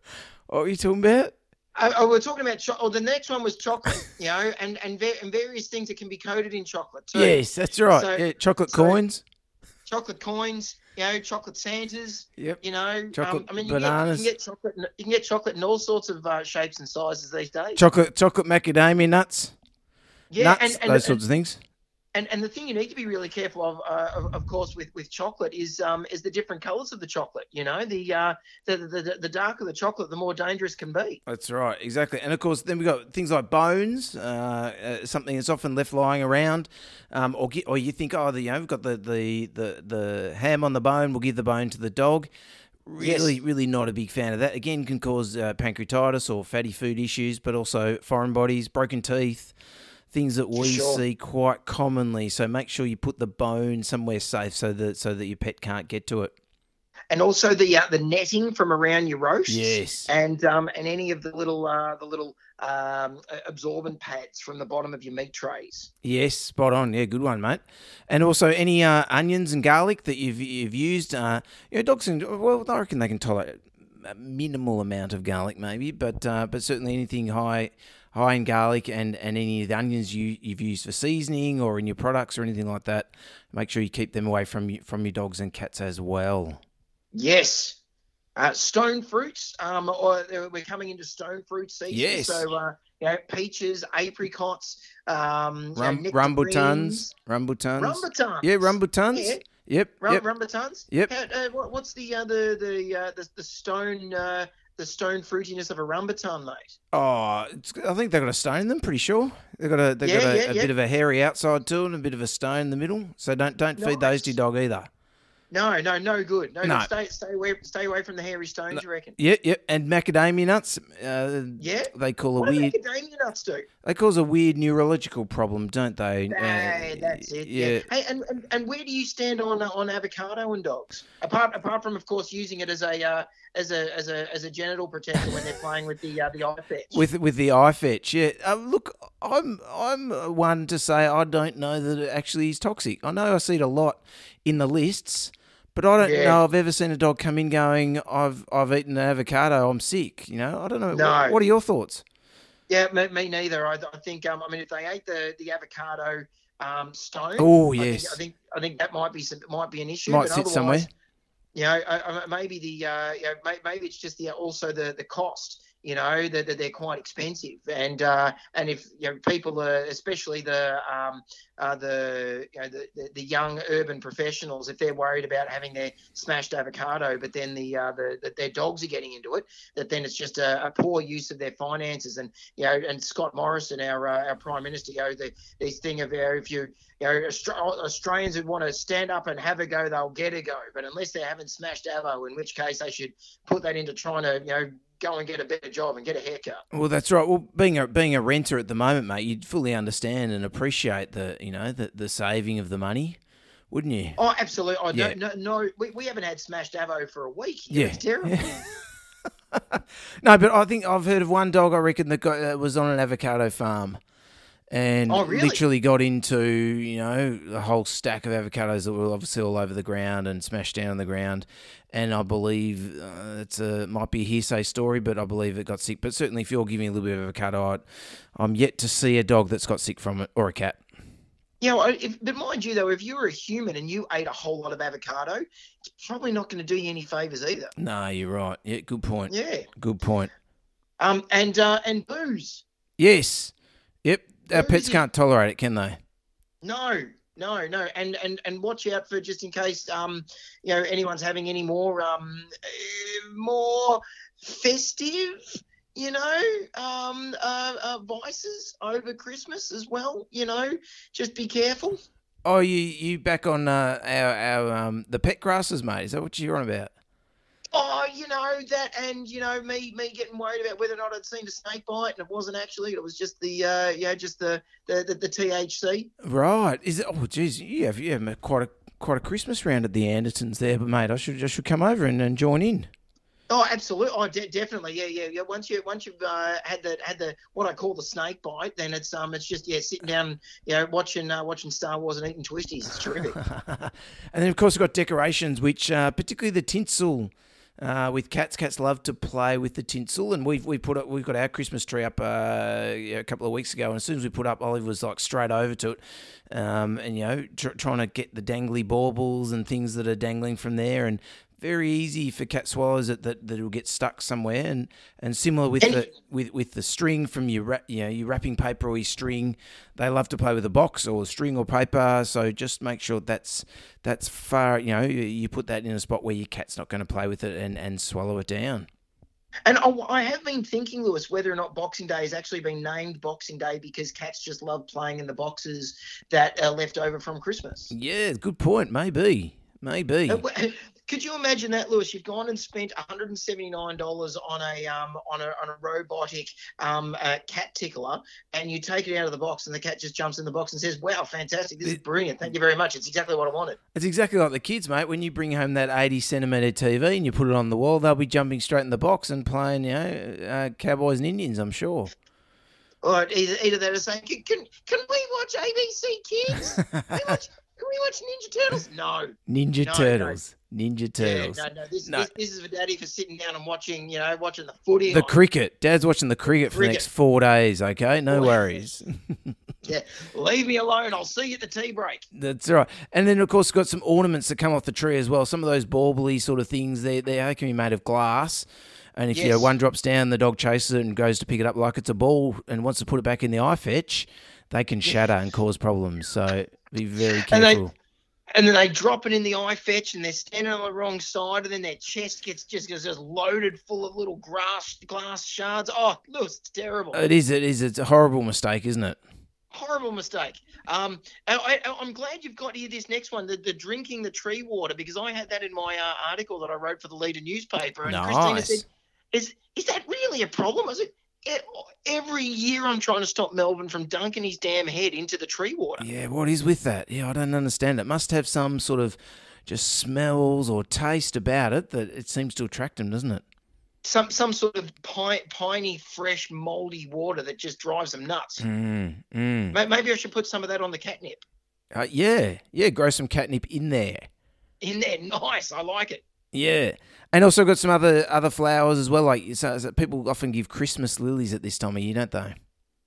[SPEAKER 3] are you talking about?
[SPEAKER 2] Oh, we're talking about chocolate. Oh, the next one was chocolate, you know, and and, ver- and various things that can be coated in chocolate too.
[SPEAKER 3] Yes, that's right. So, yeah, chocolate so coins.
[SPEAKER 2] Chocolate coins, you know, chocolate Santas.
[SPEAKER 3] Yep.
[SPEAKER 2] You know,
[SPEAKER 3] um, chocolate um, I mean,
[SPEAKER 2] you
[SPEAKER 3] bananas.
[SPEAKER 2] Get, you can get chocolate. You can get chocolate in all sorts of uh, shapes and sizes these days.
[SPEAKER 3] Chocolate, chocolate macadamia nuts.
[SPEAKER 2] Yeah,
[SPEAKER 3] nuts,
[SPEAKER 2] and, and,
[SPEAKER 3] those sorts of things
[SPEAKER 2] and and the thing you need to be really careful of, uh, of, of, course, with, with chocolate is um, is the different colours of the chocolate. You know, the, uh, the, the the darker the chocolate, the more dangerous can be.
[SPEAKER 3] That's right, exactly. And of course, then we have got things like bones, uh, uh, something that's often left lying around, um, or get, or you think, oh, the, you know, we've got the, the the the ham on the bone, we'll give the bone to the dog. Really, yes. really not a big fan of that. Again, can cause uh, pancreatitis or fatty food issues, but also foreign bodies, broken teeth things that we sure. see quite commonly. So make sure you put the bone somewhere safe so that so that your pet can't get to it.
[SPEAKER 2] And also the uh, the netting from around your roast.
[SPEAKER 3] Yes.
[SPEAKER 2] And um and any of the little uh, the little um, absorbent pads from the bottom of your meat trays.
[SPEAKER 3] Yes, spot on. Yeah, good one, mate. And also any uh, onions and garlic that you've you've used. Uh, you know, dogs and well, I reckon they can tolerate a minimal amount of garlic, maybe, but uh, but certainly anything high high in garlic and, and any of the onions you, you've used for seasoning or in your products or anything like that, make sure you keep them away from you, from your dogs and cats as well.
[SPEAKER 2] Yes. Uh, stone fruits, um, or we're coming into stone fruit season.
[SPEAKER 3] Yes.
[SPEAKER 2] So, uh, you know, peaches, apricots, um,
[SPEAKER 3] Rum, you know, rambutans, rambutans,
[SPEAKER 2] rambutans.
[SPEAKER 3] Yeah, rambutans. Yeah. Yep.
[SPEAKER 2] Rum,
[SPEAKER 3] yep.
[SPEAKER 2] Rambutans.
[SPEAKER 3] Yep.
[SPEAKER 2] Uh, what's the uh, the the, uh, the the stone uh, the stone fruitiness of a rambutan, mate.
[SPEAKER 3] Oh, I think they've got a stone in them. Pretty sure they've got a they've yeah, got a, yeah, a yeah. bit of a hairy outside too, and a bit of a stone in the middle. So don't don't nice. feed those to your dog either.
[SPEAKER 2] No, no, no good. No, no. Stay, stay away, stay away from the hairy stones. No. You reckon?
[SPEAKER 3] Yep, yep. And macadamia nuts. Uh,
[SPEAKER 2] yeah.
[SPEAKER 3] They call a
[SPEAKER 2] what
[SPEAKER 3] weird.
[SPEAKER 2] macadamia nuts do?
[SPEAKER 3] They cause a weird neurological problem, don't they?
[SPEAKER 2] Hey, uh, that's it. Yeah. yeah. Hey, and, and, and where do you stand on uh, on avocado and dogs? Apart apart from, of course, using it as a uh, as a as a as a genital protector when they're playing with the uh, the eye fetch.
[SPEAKER 3] With with the iFetch, yeah. Uh, look, I'm I'm one to say I don't know that it actually is toxic. I know I see it a lot in the lists but I don't yeah. know I've ever seen a dog come in going, I've I've eaten an avocado, I'm sick. You know, I don't know.
[SPEAKER 2] No.
[SPEAKER 3] What, what are your thoughts?
[SPEAKER 2] Yeah, me, me neither. I, I, think, um, I mean, if they ate the, the avocado um, stone,
[SPEAKER 3] oh yes,
[SPEAKER 2] I think, I think, I think that might be some, might be an issue.
[SPEAKER 3] Might sit somewhere.
[SPEAKER 2] You know, maybe the uh, you know, maybe it's just the also the the cost you know that they're, quite expensive. And uh, and if you know people are especially the um, uh, the, you know, the, the, young urban professionals if they're worried about having their smashed avocado but then the, uh, the, the their dogs are getting into it that then it's just a, a, poor use of their finances. And you know and Scott Morrison our uh, our prime minister you know the this thing of know, if you you know Australians who want to stand up and have a go they'll get a go. But unless they haven't smashed avo in which case they should put that into trying to you know go and get a better job and get a haircut.
[SPEAKER 3] Well, that's right. Well, being a being a renter at the moment, mate, you'd fully understand and appreciate the you know the the saving of the money, wouldn't you?
[SPEAKER 2] Oh, absolutely. I yeah. no, no, we, we haven't had smashed avo for a week. Yeah, it's terrible. Yeah.
[SPEAKER 3] no, but I think I've heard of one dog. I reckon that got, uh, was on an avocado farm and
[SPEAKER 2] oh, really?
[SPEAKER 3] literally got into you know a whole stack of avocados that were obviously all over the ground and smashed down on the ground. And I believe uh, it's a might be a hearsay story, but I believe it got sick. But certainly, if you're giving a little bit of avocado, I, I'm yet to see a dog that's got sick from it or a cat.
[SPEAKER 2] Yeah, know, if, but mind you though, if you were a human and you ate a whole lot of avocado, it's probably not going to do you any favors either.
[SPEAKER 3] No, you're right. Yeah, good point.
[SPEAKER 2] Yeah,
[SPEAKER 3] good point.
[SPEAKER 2] Um, and uh, and booze.
[SPEAKER 3] Yes. Yep our pets can't tolerate it, can they?
[SPEAKER 2] No, no, no, and and and watch out for just in case um you know anyone's having any more um eh, more festive you know um uh, uh, vices over Christmas as well. You know, just be careful.
[SPEAKER 3] Oh, you you back on uh, our our um the pet grasses, mate? Is that what you're on about?
[SPEAKER 2] Oh, you know that, and you know me, me getting worried about whether or not I'd seen a snake bite, and it wasn't actually. It was just the, uh, know, just the the, the, the THC.
[SPEAKER 3] Right? Is it? Oh, geez, you have you have quite a quite a Christmas round at the Andertons there, but mate, I should I should come over and, and join in.
[SPEAKER 2] Oh, absolutely. Oh, de- definitely. Yeah, yeah, yeah. Once you once you've uh, had the had the what I call the snake bite, then it's um it's just yeah sitting down, you know, watching uh, watching Star Wars and eating twisties. It's terrific.
[SPEAKER 3] and then of course we've got decorations, which uh, particularly the tinsel. Uh, with cats, cats love to play with the tinsel, and we've we put up, we've got our Christmas tree up uh, a couple of weeks ago, and as soon as we put up, Olive was like straight over to it, um, and you know tr- trying to get the dangly baubles and things that are dangling from there, and very easy for cat swallows that that that will get stuck somewhere, and and similar with
[SPEAKER 2] And-
[SPEAKER 3] the with with the string from your wrap, you know your wrapping paper or your string, they love to play with a box or string or paper. So just make sure that's that's far, you know, you, you put that in a spot where your cat's not going to play with it and and swallow it down.
[SPEAKER 2] And I, I have been thinking, Lewis, whether or not Boxing Day has actually been named Boxing Day because cats just love playing in the boxes that are left over from Christmas.
[SPEAKER 3] Yeah, good point. Maybe, maybe.
[SPEAKER 2] Uh, Uh, Could you imagine that, Lewis? You've gone and spent $179 on a um, on a on a robotic um, uh, cat tickler, and you take it out of the box, and the cat just jumps in the box and says, "Wow, fantastic! This is brilliant. Thank you very much. It's exactly what I wanted."
[SPEAKER 3] It's exactly like the kids, mate. When you bring home that 80 centimetre TV and you put it on the wall, they'll be jumping straight in the box and playing, you know, uh, Cowboys and Indians, I'm sure.
[SPEAKER 2] Or either, either that or saying, "Can can, can we watch ABC Kids? We watch, can we watch Ninja Turtles?" No.
[SPEAKER 3] Ninja
[SPEAKER 2] No, no.
[SPEAKER 3] Turtles. Ninja Turtles.
[SPEAKER 2] Yeah, no, no. This,
[SPEAKER 3] No.
[SPEAKER 2] This, this is for Daddy for sitting down and watching, you know, watching the footy.
[SPEAKER 3] The
[SPEAKER 2] on-
[SPEAKER 3] cricket. Dad's watching the cricket for the next four days, okay? No worries.
[SPEAKER 2] Yeah, leave me alone. I'll see you at the tea break.
[SPEAKER 3] That's right. And then, of course, got some ornaments that come off the tree as well. Some of those bauble sort of things, they, they they can be made of glass. And if you know, one drops down, the dog chases it and goes to pick it up like it's a ball and wants to put it back in the iFetch, they can shatter and cause problems. So be very
[SPEAKER 2] And they-
[SPEAKER 3] careful.
[SPEAKER 2] And then they drop it in the iFetch, and they're standing on the wrong side, and then their chest gets just gets just loaded full of little grass glass shards. Oh, Lewis, it's terrible.
[SPEAKER 3] It is. It is. It's a horrible mistake, isn't it?
[SPEAKER 2] Horrible mistake. Um, I, I'm glad you've got here this next one, the, the drinking the tree water, because I had that in my uh, article that I wrote for the Leader newspaper, and Christina
[SPEAKER 3] Nice.
[SPEAKER 2] said, "Is is that really a problem?" I said, "E- "Every year I'm trying to stop Melbourne from dunking his damn head into the tree water."
[SPEAKER 3] Yeah. What is with that? Yeah, I don't understand. It must have some sort of just smells or taste about it that it seems to attract him, doesn't it?
[SPEAKER 2] Some some sort of pi- piney, fresh, moldy water that just drives them nuts.
[SPEAKER 3] Mm, mm.
[SPEAKER 2] Maybe I should put some of that on the catnip.
[SPEAKER 3] Uh, yeah. Yeah. Grow some catnip in there.
[SPEAKER 2] In there, nice. I like it.
[SPEAKER 3] Yeah, and also got some other other flowers as well. Like so, so people often give Christmas lilies at this time of year, don't they?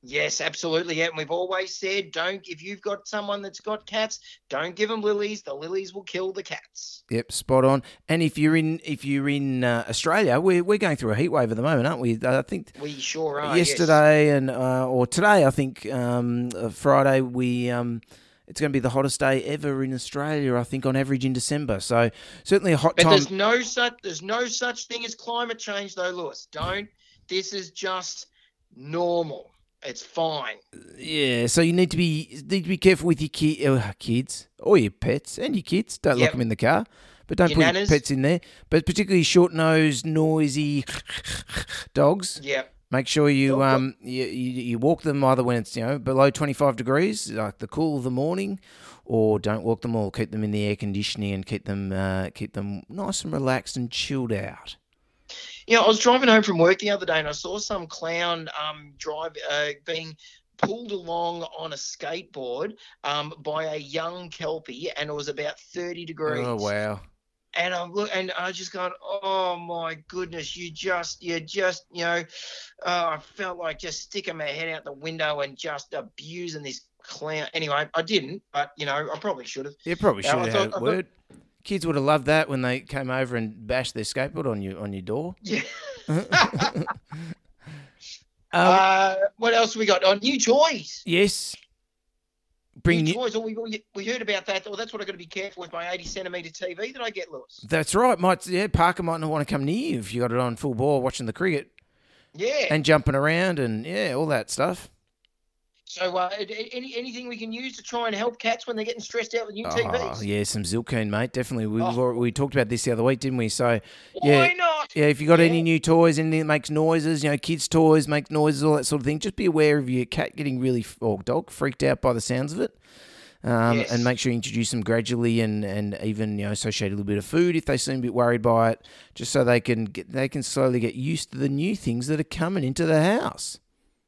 [SPEAKER 2] Yes, absolutely. Yeah, and we've always said, don't if you've got someone that's got cats, don't give them lilies. The lilies will kill the cats.
[SPEAKER 3] Yep, spot on. And if you're in if you're in uh, Australia, we're we're going through a heat wave at the moment, aren't we? I think
[SPEAKER 2] We sure are. yes.
[SPEAKER 3] yesterday and uh, or today, I think um, uh, Friday we. Um, it's going to be the hottest day ever in Australia, I think, on average in December. So certainly a hot
[SPEAKER 2] But
[SPEAKER 3] time.
[SPEAKER 2] there's no such there's no such thing as climate change, though, Lewis. Don't. This is just normal. It's fine.
[SPEAKER 3] Yeah, so you need to be need to be careful with your ki- uh, kids or your pets and your kids. Don't lock them in the car, but don't
[SPEAKER 2] Your
[SPEAKER 3] put
[SPEAKER 2] nanas.
[SPEAKER 3] your pets in there. But particularly short nosed, noisy dogs.
[SPEAKER 2] Yeah.
[SPEAKER 3] Make sure you um you, you you walk them either when it's you know below twenty five degrees, like the cool of the morning, or don't walk them all. Keep them in the air conditioning and keep them uh, keep them nice and relaxed and chilled out.
[SPEAKER 2] You know, I was driving home from work the other day and I saw some clown um, drive uh, being pulled along on a skateboard um, by a young kelpie, and it was about 30 degrees.
[SPEAKER 3] Oh wow!
[SPEAKER 2] And I'm look, and I just gone, oh my goodness, you just, you just, you know, uh, I felt like just sticking my head out the window and just abusing this clown. Anyway, I didn't, but you know, I probably should have.
[SPEAKER 3] You probably should have
[SPEAKER 2] thought-
[SPEAKER 3] had
[SPEAKER 2] thought-
[SPEAKER 3] word. Kids would have loved that when they came over and bashed their skateboard on you on your door.
[SPEAKER 2] Yeah.
[SPEAKER 3] Um,
[SPEAKER 2] uh, what else we got? Oh, new toys.
[SPEAKER 3] yes. Bring
[SPEAKER 2] new toys. We, we, we heard about that. Oh, that's what I've got to be careful with my 80 centimetre TV that I get, Lewis.
[SPEAKER 3] That's right. Might yeah, Parker might not want to come near you if you got it on full bore watching the cricket
[SPEAKER 2] Yeah.
[SPEAKER 3] and jumping around and yeah, all that stuff.
[SPEAKER 2] So, uh, any anything we can use to try and help cats when they're getting stressed out with new
[SPEAKER 3] Oh,
[SPEAKER 2] TVs?
[SPEAKER 3] yeah, some Zylkene, mate. Definitely. We,
[SPEAKER 2] Oh.
[SPEAKER 3] we talked about this the other week, didn't we? So, yeah. Yeah, if you got any new toys, anything that makes noises, you know, kids' toys make noises, all that sort of thing, just be aware of your cat getting really, or dog, freaked out by the sounds of it. Um,
[SPEAKER 2] Yes.
[SPEAKER 3] And make sure you introduce them gradually and, and even, you know, associate a little bit of food if they seem a bit worried by it, just so they can get, they can slowly get used to the new things that are coming into the house.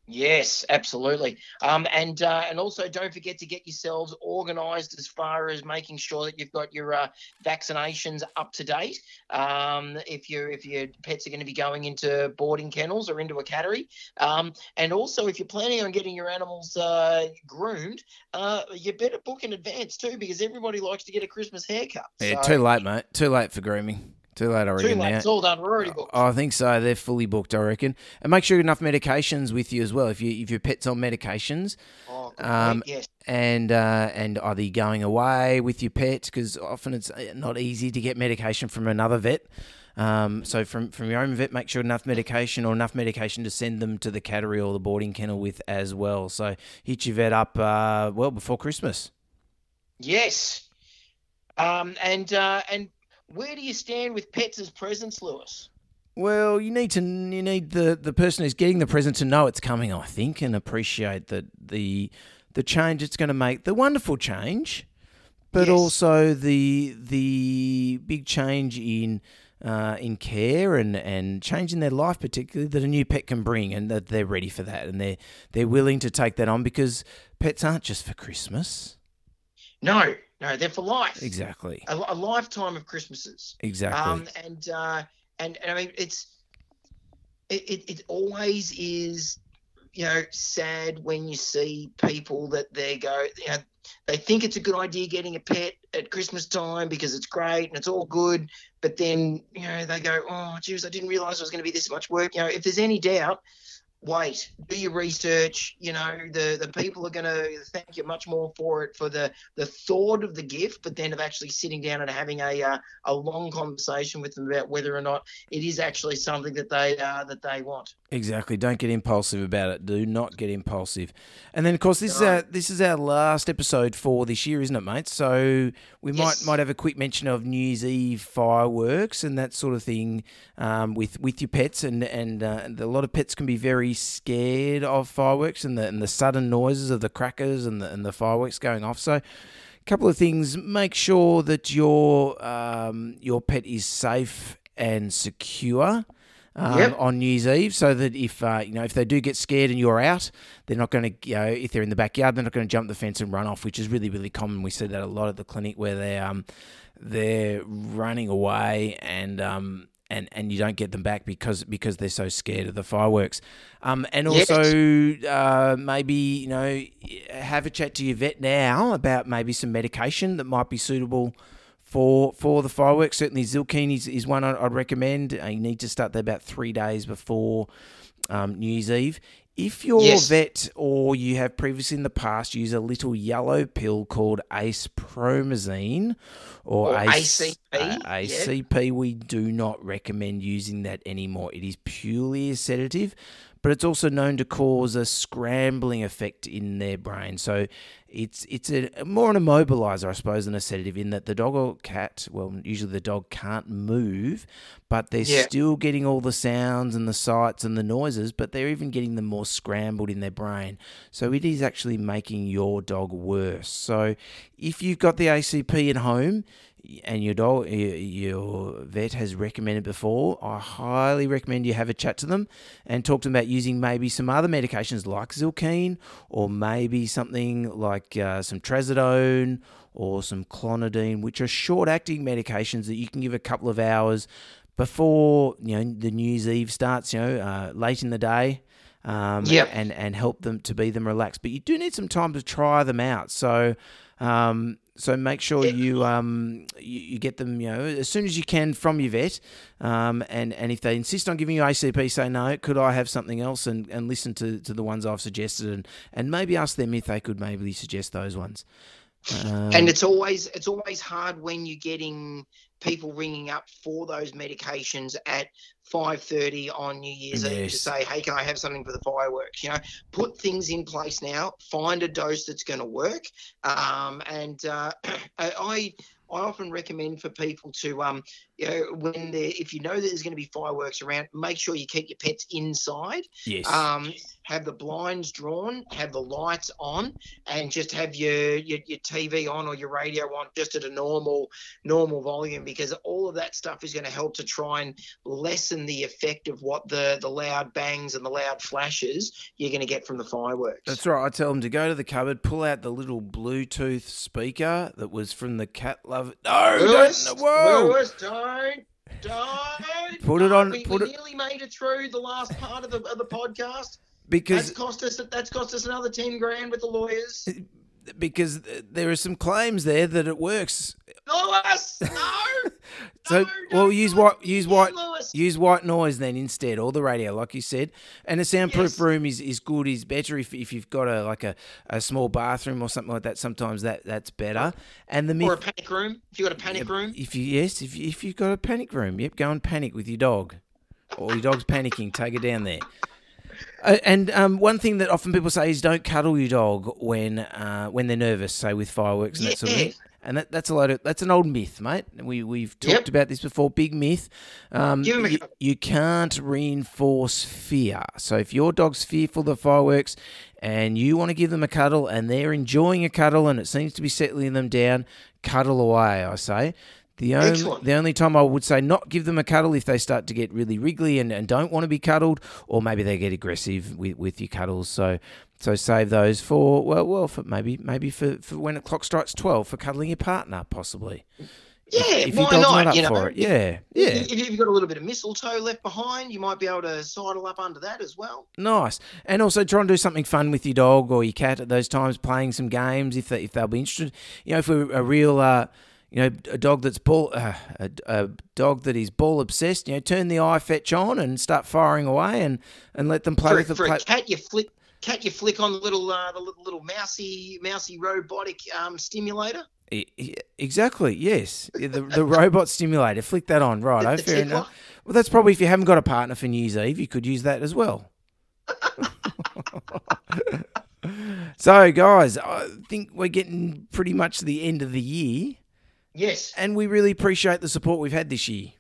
[SPEAKER 2] Yes, absolutely. Um, and uh, and also don't forget to get yourselves organised as far as making sure that you've got your uh, vaccinations up to date. Um, if your if your pets are going to be going into boarding kennels or into a cattery, um, and also if you're planning on getting your animals uh, groomed, uh, you better book in advance too because everybody likes to get a Christmas haircut.
[SPEAKER 3] Yeah,
[SPEAKER 2] So-
[SPEAKER 3] too late, mate. Too late for grooming. Too late, I
[SPEAKER 2] Too late.
[SPEAKER 3] now.
[SPEAKER 2] It's all done. We're already booked.
[SPEAKER 3] I think so. They're fully booked, I reckon. And make sure you have enough medications with you as well. If you if your pet's on medications,
[SPEAKER 2] Oh,
[SPEAKER 3] um,
[SPEAKER 2] point. yes.
[SPEAKER 3] and uh, and either you're going away with your pet because often it's uh, not easy to get medication from another vet. Um, so from from your own vet, make sure enough medication or enough medication to send them to the cattery or the boarding kennel with as well. So hit your vet up uh, well before Christmas.
[SPEAKER 2] Yes. Um, and uh, and where do you stand with pets as presents, Lewis?
[SPEAKER 3] Well, you need to you need the, the person who's getting the present to know it's coming, I think, and appreciate that the the change it's going to make, the wonderful change, but
[SPEAKER 2] Yes.
[SPEAKER 3] also the the big change in uh, in care and, and change in their life, particularly that a new pet can bring, and that they're ready for that, and they're they're willing to take that on because pets aren't just for Christmas.
[SPEAKER 2] No, no, they're for life.
[SPEAKER 3] Exactly,
[SPEAKER 2] A, a lifetime of Christmases.
[SPEAKER 3] exactly.
[SPEAKER 2] Um, and uh, and and I mean, it's it, it it always is, you know, sad when you see people that they go, you know, they think it's a good idea getting a pet at Christmas time because it's great and it's all good, but then you know they go, oh, geez, I didn't realize it was going to be this much work. You know, if there's any doubt. Wait, do your research. You know, the, the people are going to thank you much more for it for the, the thought of the gift, but then of actually sitting down and having a uh, a long conversation with them about whether or not it is actually something that they uh, that they want.
[SPEAKER 3] Exactly. Don't get impulsive about it. Do not get impulsive. And then, of course, this is our this is our last episode for this year, isn't it, mate? So we
[SPEAKER 2] Yes.
[SPEAKER 3] might might have a quick mention of New Year's Eve fireworks and that sort of thing um, with with your pets, and and, uh, and a lot of pets can be very scared of fireworks and the and the sudden noises of the crackers and the and the fireworks going off. So a couple of things. Make sure that your um, your pet is safe and secure. Um,
[SPEAKER 2] Yep.
[SPEAKER 3] On New Year's Eve, so that if uh, you know if they do get scared and you're out, they're not going to you know if they're in the backyard, they're not going to jump the fence and run off, which is really really common. We see that a lot at the clinic where they um they're running away and um and, and you don't get them back because because they're so scared of the fireworks. Um, and
[SPEAKER 2] Yes.
[SPEAKER 3] also uh, maybe you know have a chat to your vet now about maybe some medication that might be suitable for for the fireworks. Certainly, Zylkene is, is one I'd, I'd recommend. Uh, you need to start that about three days before um, New Year's Eve. If your
[SPEAKER 2] Yes.
[SPEAKER 3] vet or you have previously in the past used a little yellow pill called acepromazine or,
[SPEAKER 2] Or
[SPEAKER 3] Ace,
[SPEAKER 2] ACP,
[SPEAKER 3] uh,
[SPEAKER 2] yeah.
[SPEAKER 3] ACP, we do not recommend using that anymore. It is purely a sedative, but it's also known to cause a scrambling effect in their brain. So it's it's a more an immobilizer, I suppose, than a sedative. In that the dog or cat, well, usually the dog can't move, but they're
[SPEAKER 2] Yeah.
[SPEAKER 3] still getting all the sounds and the sights and the noises, but they're even getting them more scrambled in their brain. So it is actually making your dog worse. So if you've got the ACP at home and your dog, your vet has recommended before, I highly recommend you have a chat to them and talk to them about using maybe some other medications like Zylkene or maybe something like uh, some Trazodone or some Clonidine, which are short-acting medications that you can give a couple of hours before you know the New Year's Eve starts. You know, uh, late in the day. Um,
[SPEAKER 2] Yep.
[SPEAKER 3] and and help them to be them relaxed, but you do need some time to try them out. So, um, so make sure you um you, you get them you know as soon as you can from your vet, um, and and if they insist on giving you ACP, say no. Could I have something else? And, and listen to, to the ones I've suggested, and, and maybe ask them if they could maybe suggest those ones. Um,
[SPEAKER 2] and it's always it's always hard when you're getting people ringing up for those medications at 5:30 on New Year's Eve to say, "Hey, can I have something for the fireworks?" You know, put things in place now. Find a dose that's going to work. Um, and uh, I I often recommend for people to um, you know, when they if you know that there's going to be fireworks around, make sure you keep your pets inside.
[SPEAKER 3] Yes.
[SPEAKER 2] Um, have the blinds drawn, have the lights on, and just have your, your your TV on or your radio on just at a normal normal volume because all of that stuff is going to help to try and lessen the effect of what the the loud bangs and the loud flashes you're going to get from the fireworks.
[SPEAKER 3] That's right. I tell them to go to the cupboard, pull out the little Bluetooth speaker that was from the cat love. No,
[SPEAKER 2] Lewis,
[SPEAKER 3] don't, whoa!
[SPEAKER 2] Lewis, don't, don't.
[SPEAKER 3] Put it on-
[SPEAKER 2] We,
[SPEAKER 3] put
[SPEAKER 2] we
[SPEAKER 3] it-
[SPEAKER 2] nearly made it through the last part of the of the podcast.
[SPEAKER 3] Because
[SPEAKER 2] That's cost us. That's cost us another ten grand with the lawyers.
[SPEAKER 3] because there are some claims there that it works.
[SPEAKER 2] Lewis, no.
[SPEAKER 3] So,
[SPEAKER 2] No,
[SPEAKER 3] well, use white, use white,
[SPEAKER 2] Lewis.
[SPEAKER 3] use white noise then instead, or the radio, like you said. And a soundproof
[SPEAKER 2] Yes.
[SPEAKER 3] room is, is good, is better if, if you've got a like a, a small bathroom or something like that. Sometimes that that's better. And the
[SPEAKER 2] Or a panic room. If you got a panic room.
[SPEAKER 3] if you yes, if you, if you've got a panic room, yep, go and panic with your dog, or your dog's panicking, take it down there. Uh, and um, one thing that often people say is don't cuddle your dog when uh, when they're nervous, say with fireworks and that sort of thing. And that, that's a lot of that's an old myth, mate. We we've talked
[SPEAKER 2] Yep.
[SPEAKER 3] about this before. Big myth. Um,
[SPEAKER 2] Give 'em a
[SPEAKER 3] you, you can't reinforce fear. So if your dog's fearful of the fireworks and you want to give them a cuddle and they're enjoying a cuddle and it seems to be settling them down, cuddle away. I say. The only,
[SPEAKER 2] Excellent.
[SPEAKER 3] the only time I would say not give them a cuddle if they start to get really wriggly and, and don't want to be cuddled, or maybe they get aggressive with, with your cuddles. So so save those for well well for maybe maybe for, for when the clock strikes twelve for cuddling your partner possibly.
[SPEAKER 2] Yeah,
[SPEAKER 3] if your
[SPEAKER 2] why not?
[SPEAKER 3] not
[SPEAKER 2] you know,
[SPEAKER 3] it, yeah, yeah.
[SPEAKER 2] If if you've got a little bit of mistletoe left behind, you might be able to sidle up under that as well.
[SPEAKER 3] Nice. And also try and do something fun with your dog or your cat at those times, playing some games if they, if they'll be interested. You know, if we're a real, uh, you know, a dog that's ball, uh, a, a dog that is ball obsessed, you know, turn the iFetch on and start firing away and, and let them play
[SPEAKER 2] For,
[SPEAKER 3] with the
[SPEAKER 2] for
[SPEAKER 3] play.
[SPEAKER 2] a cat, you flick. Cat, you flick on the little, uh, the little, little mousy, mousy robotic um, stimulator.
[SPEAKER 3] Exactly. Yes. The the robot stimulator. Flick that on. Right. Oh, fair enough. Well, that's probably if you haven't got a partner for New Year's Eve, you could use that as well. so, guys, I think we're getting pretty much to the end of the year,
[SPEAKER 2] Yes.
[SPEAKER 3] and we really appreciate the support we've had this year.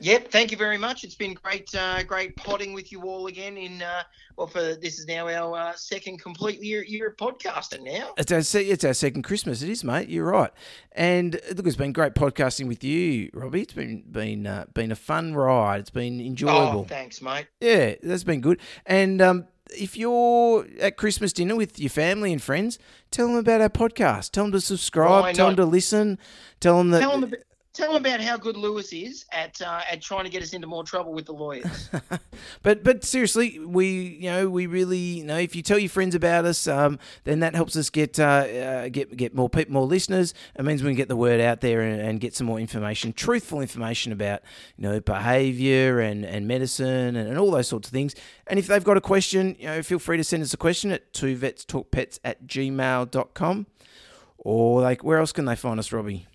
[SPEAKER 2] Yep. Thank you very much. It's been great, uh, great potting with you all again. In uh, well, for this is now our uh, second complete year, year of podcasting now.
[SPEAKER 3] It's our se- it's our second Christmas. It is, mate. You're right. And uh, look, it's been great podcasting with you, Robbie. It's been been uh, been a fun ride. It's been enjoyable.
[SPEAKER 2] Oh, thanks, mate.
[SPEAKER 3] Yeah, that's been good. And um, if you're at Christmas dinner with your family and friends, tell them about our podcast. Tell them to subscribe.
[SPEAKER 2] Why
[SPEAKER 3] tell them to listen. Tell them that.
[SPEAKER 2] Tell them, tell them about how good Lewis is at uh, at trying to get us into more trouble with the lawyers.
[SPEAKER 3] but but seriously, we you know we really you know if you tell your friends about us, um, then that helps us get uh, uh, get get more people, more listeners. It means we can get the word out there and, and get some more information, truthful information about you know behaviour and and medicine and, and all those sorts of things. And if they've got a question, you know, feel free to send us a question at two vets talk pets at gmail.com. Or like, where else can they find us, Robbie?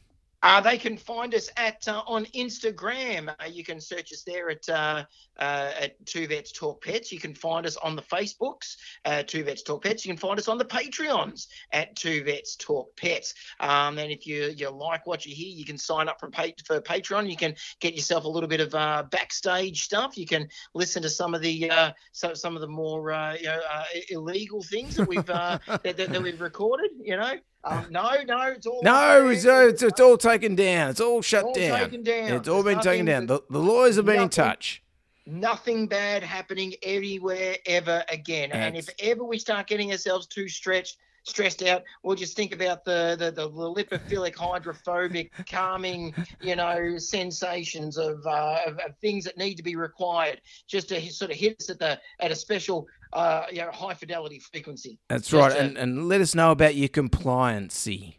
[SPEAKER 2] Uh, they can find us at uh, on Instagram. Uh, you can search us there at uh, uh, at Two Vets Talk Pets. You can find us on the Facebooks, uh, Two Vets Talk Pets. You can find us on the Patreons at Two Vets Talk Pets. Um, and if you you like what you hear, you can sign up for for Patreon. You can get yourself a little bit of backstage stuff. You can listen to some of the so, some of the more you know illegal things that we've that, that, that we've recorded. You know. Um, no, no, it's all
[SPEAKER 3] No, it's, it's, it's all taken down. It's all shut
[SPEAKER 2] all
[SPEAKER 3] down.
[SPEAKER 2] down.
[SPEAKER 3] It's all
[SPEAKER 2] There's
[SPEAKER 3] been taken down. The, the lawyers have been in touch.
[SPEAKER 2] Nothing bad happening anywhere ever again. And if ever we start getting ourselves too stretched, stressed out, we'll just think about the the, the lipophilic, hydrophobic, calming, you know, sensations of, uh, of of things that need to be required just to sort of hit us at the at a special, uh, you know, high fidelity frequency.
[SPEAKER 3] That's right. And, and let us know about your compliancy.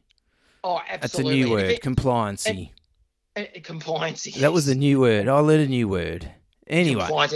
[SPEAKER 2] Oh, absolutely.
[SPEAKER 3] That's a new
[SPEAKER 2] And
[SPEAKER 3] word,
[SPEAKER 2] it-
[SPEAKER 3] compliancy.
[SPEAKER 2] uh, compliance.
[SPEAKER 3] That was
[SPEAKER 2] a
[SPEAKER 3] new word. I learned a new word. Anyway,
[SPEAKER 2] Compliance.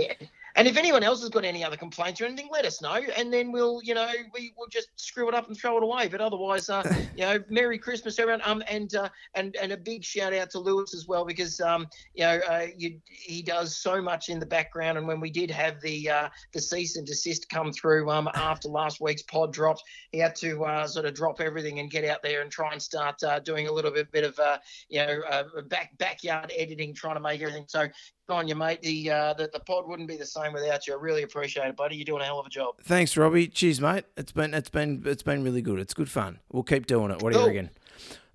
[SPEAKER 2] And if anyone else has got any other complaints or anything, let us know, and then we'll, you know, we will just screw it up and throw it away. But otherwise, uh, you know, Merry Christmas, everyone. Um, and uh, and and a big shout out to Lewis as well because um, you know, uh, you, he does so much in the background. And when we did have the uh, the cease and desist come through um after last week's pod dropped, he had to uh, sort of drop everything and get out there and try and start uh, doing a little bit bit of uh, you know uh, back backyard editing, trying to make everything so on you, mate. The, uh, the the pod wouldn't be the same without you. I really appreciate it, buddy. You're doing a hell of a job.
[SPEAKER 3] Thanks, Robbie. Cheers, mate. It's been it's been it's been really good. It's good fun. We'll keep doing it. What do you reckon?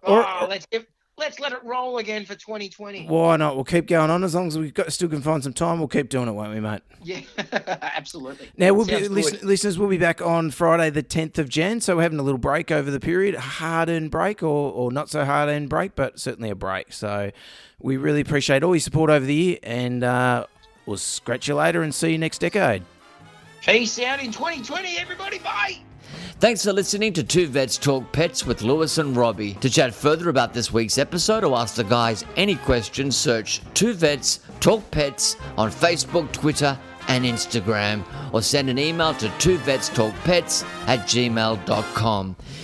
[SPEAKER 2] Oh, let's give, let's let it roll again for 2020.
[SPEAKER 3] Why not? We'll keep going on as long as we got still can find some time. We'll keep doing it, won't we, mate?
[SPEAKER 2] Yeah, absolutely.
[SPEAKER 3] Now we'll
[SPEAKER 2] Sounds good.
[SPEAKER 3] listen, listeners. We'll be back on Friday, the tenth of Jan. So we're having a little break over the period, hard earned break or, or not so hard earned break, but certainly a break. So we really appreciate all your support over the year, and uh, we'll scratch you later and see you next decade.
[SPEAKER 2] Peace out in 2020, everybody. Bye.
[SPEAKER 1] Thanks for listening to Two Vets Talk Pets with Lewis and Robbie. To chat further about this week's episode or ask the guys any questions, search Two Vets Talk Pets on Facebook, Twitter, and Instagram, or send an email to two vets talk pets at gmail.com.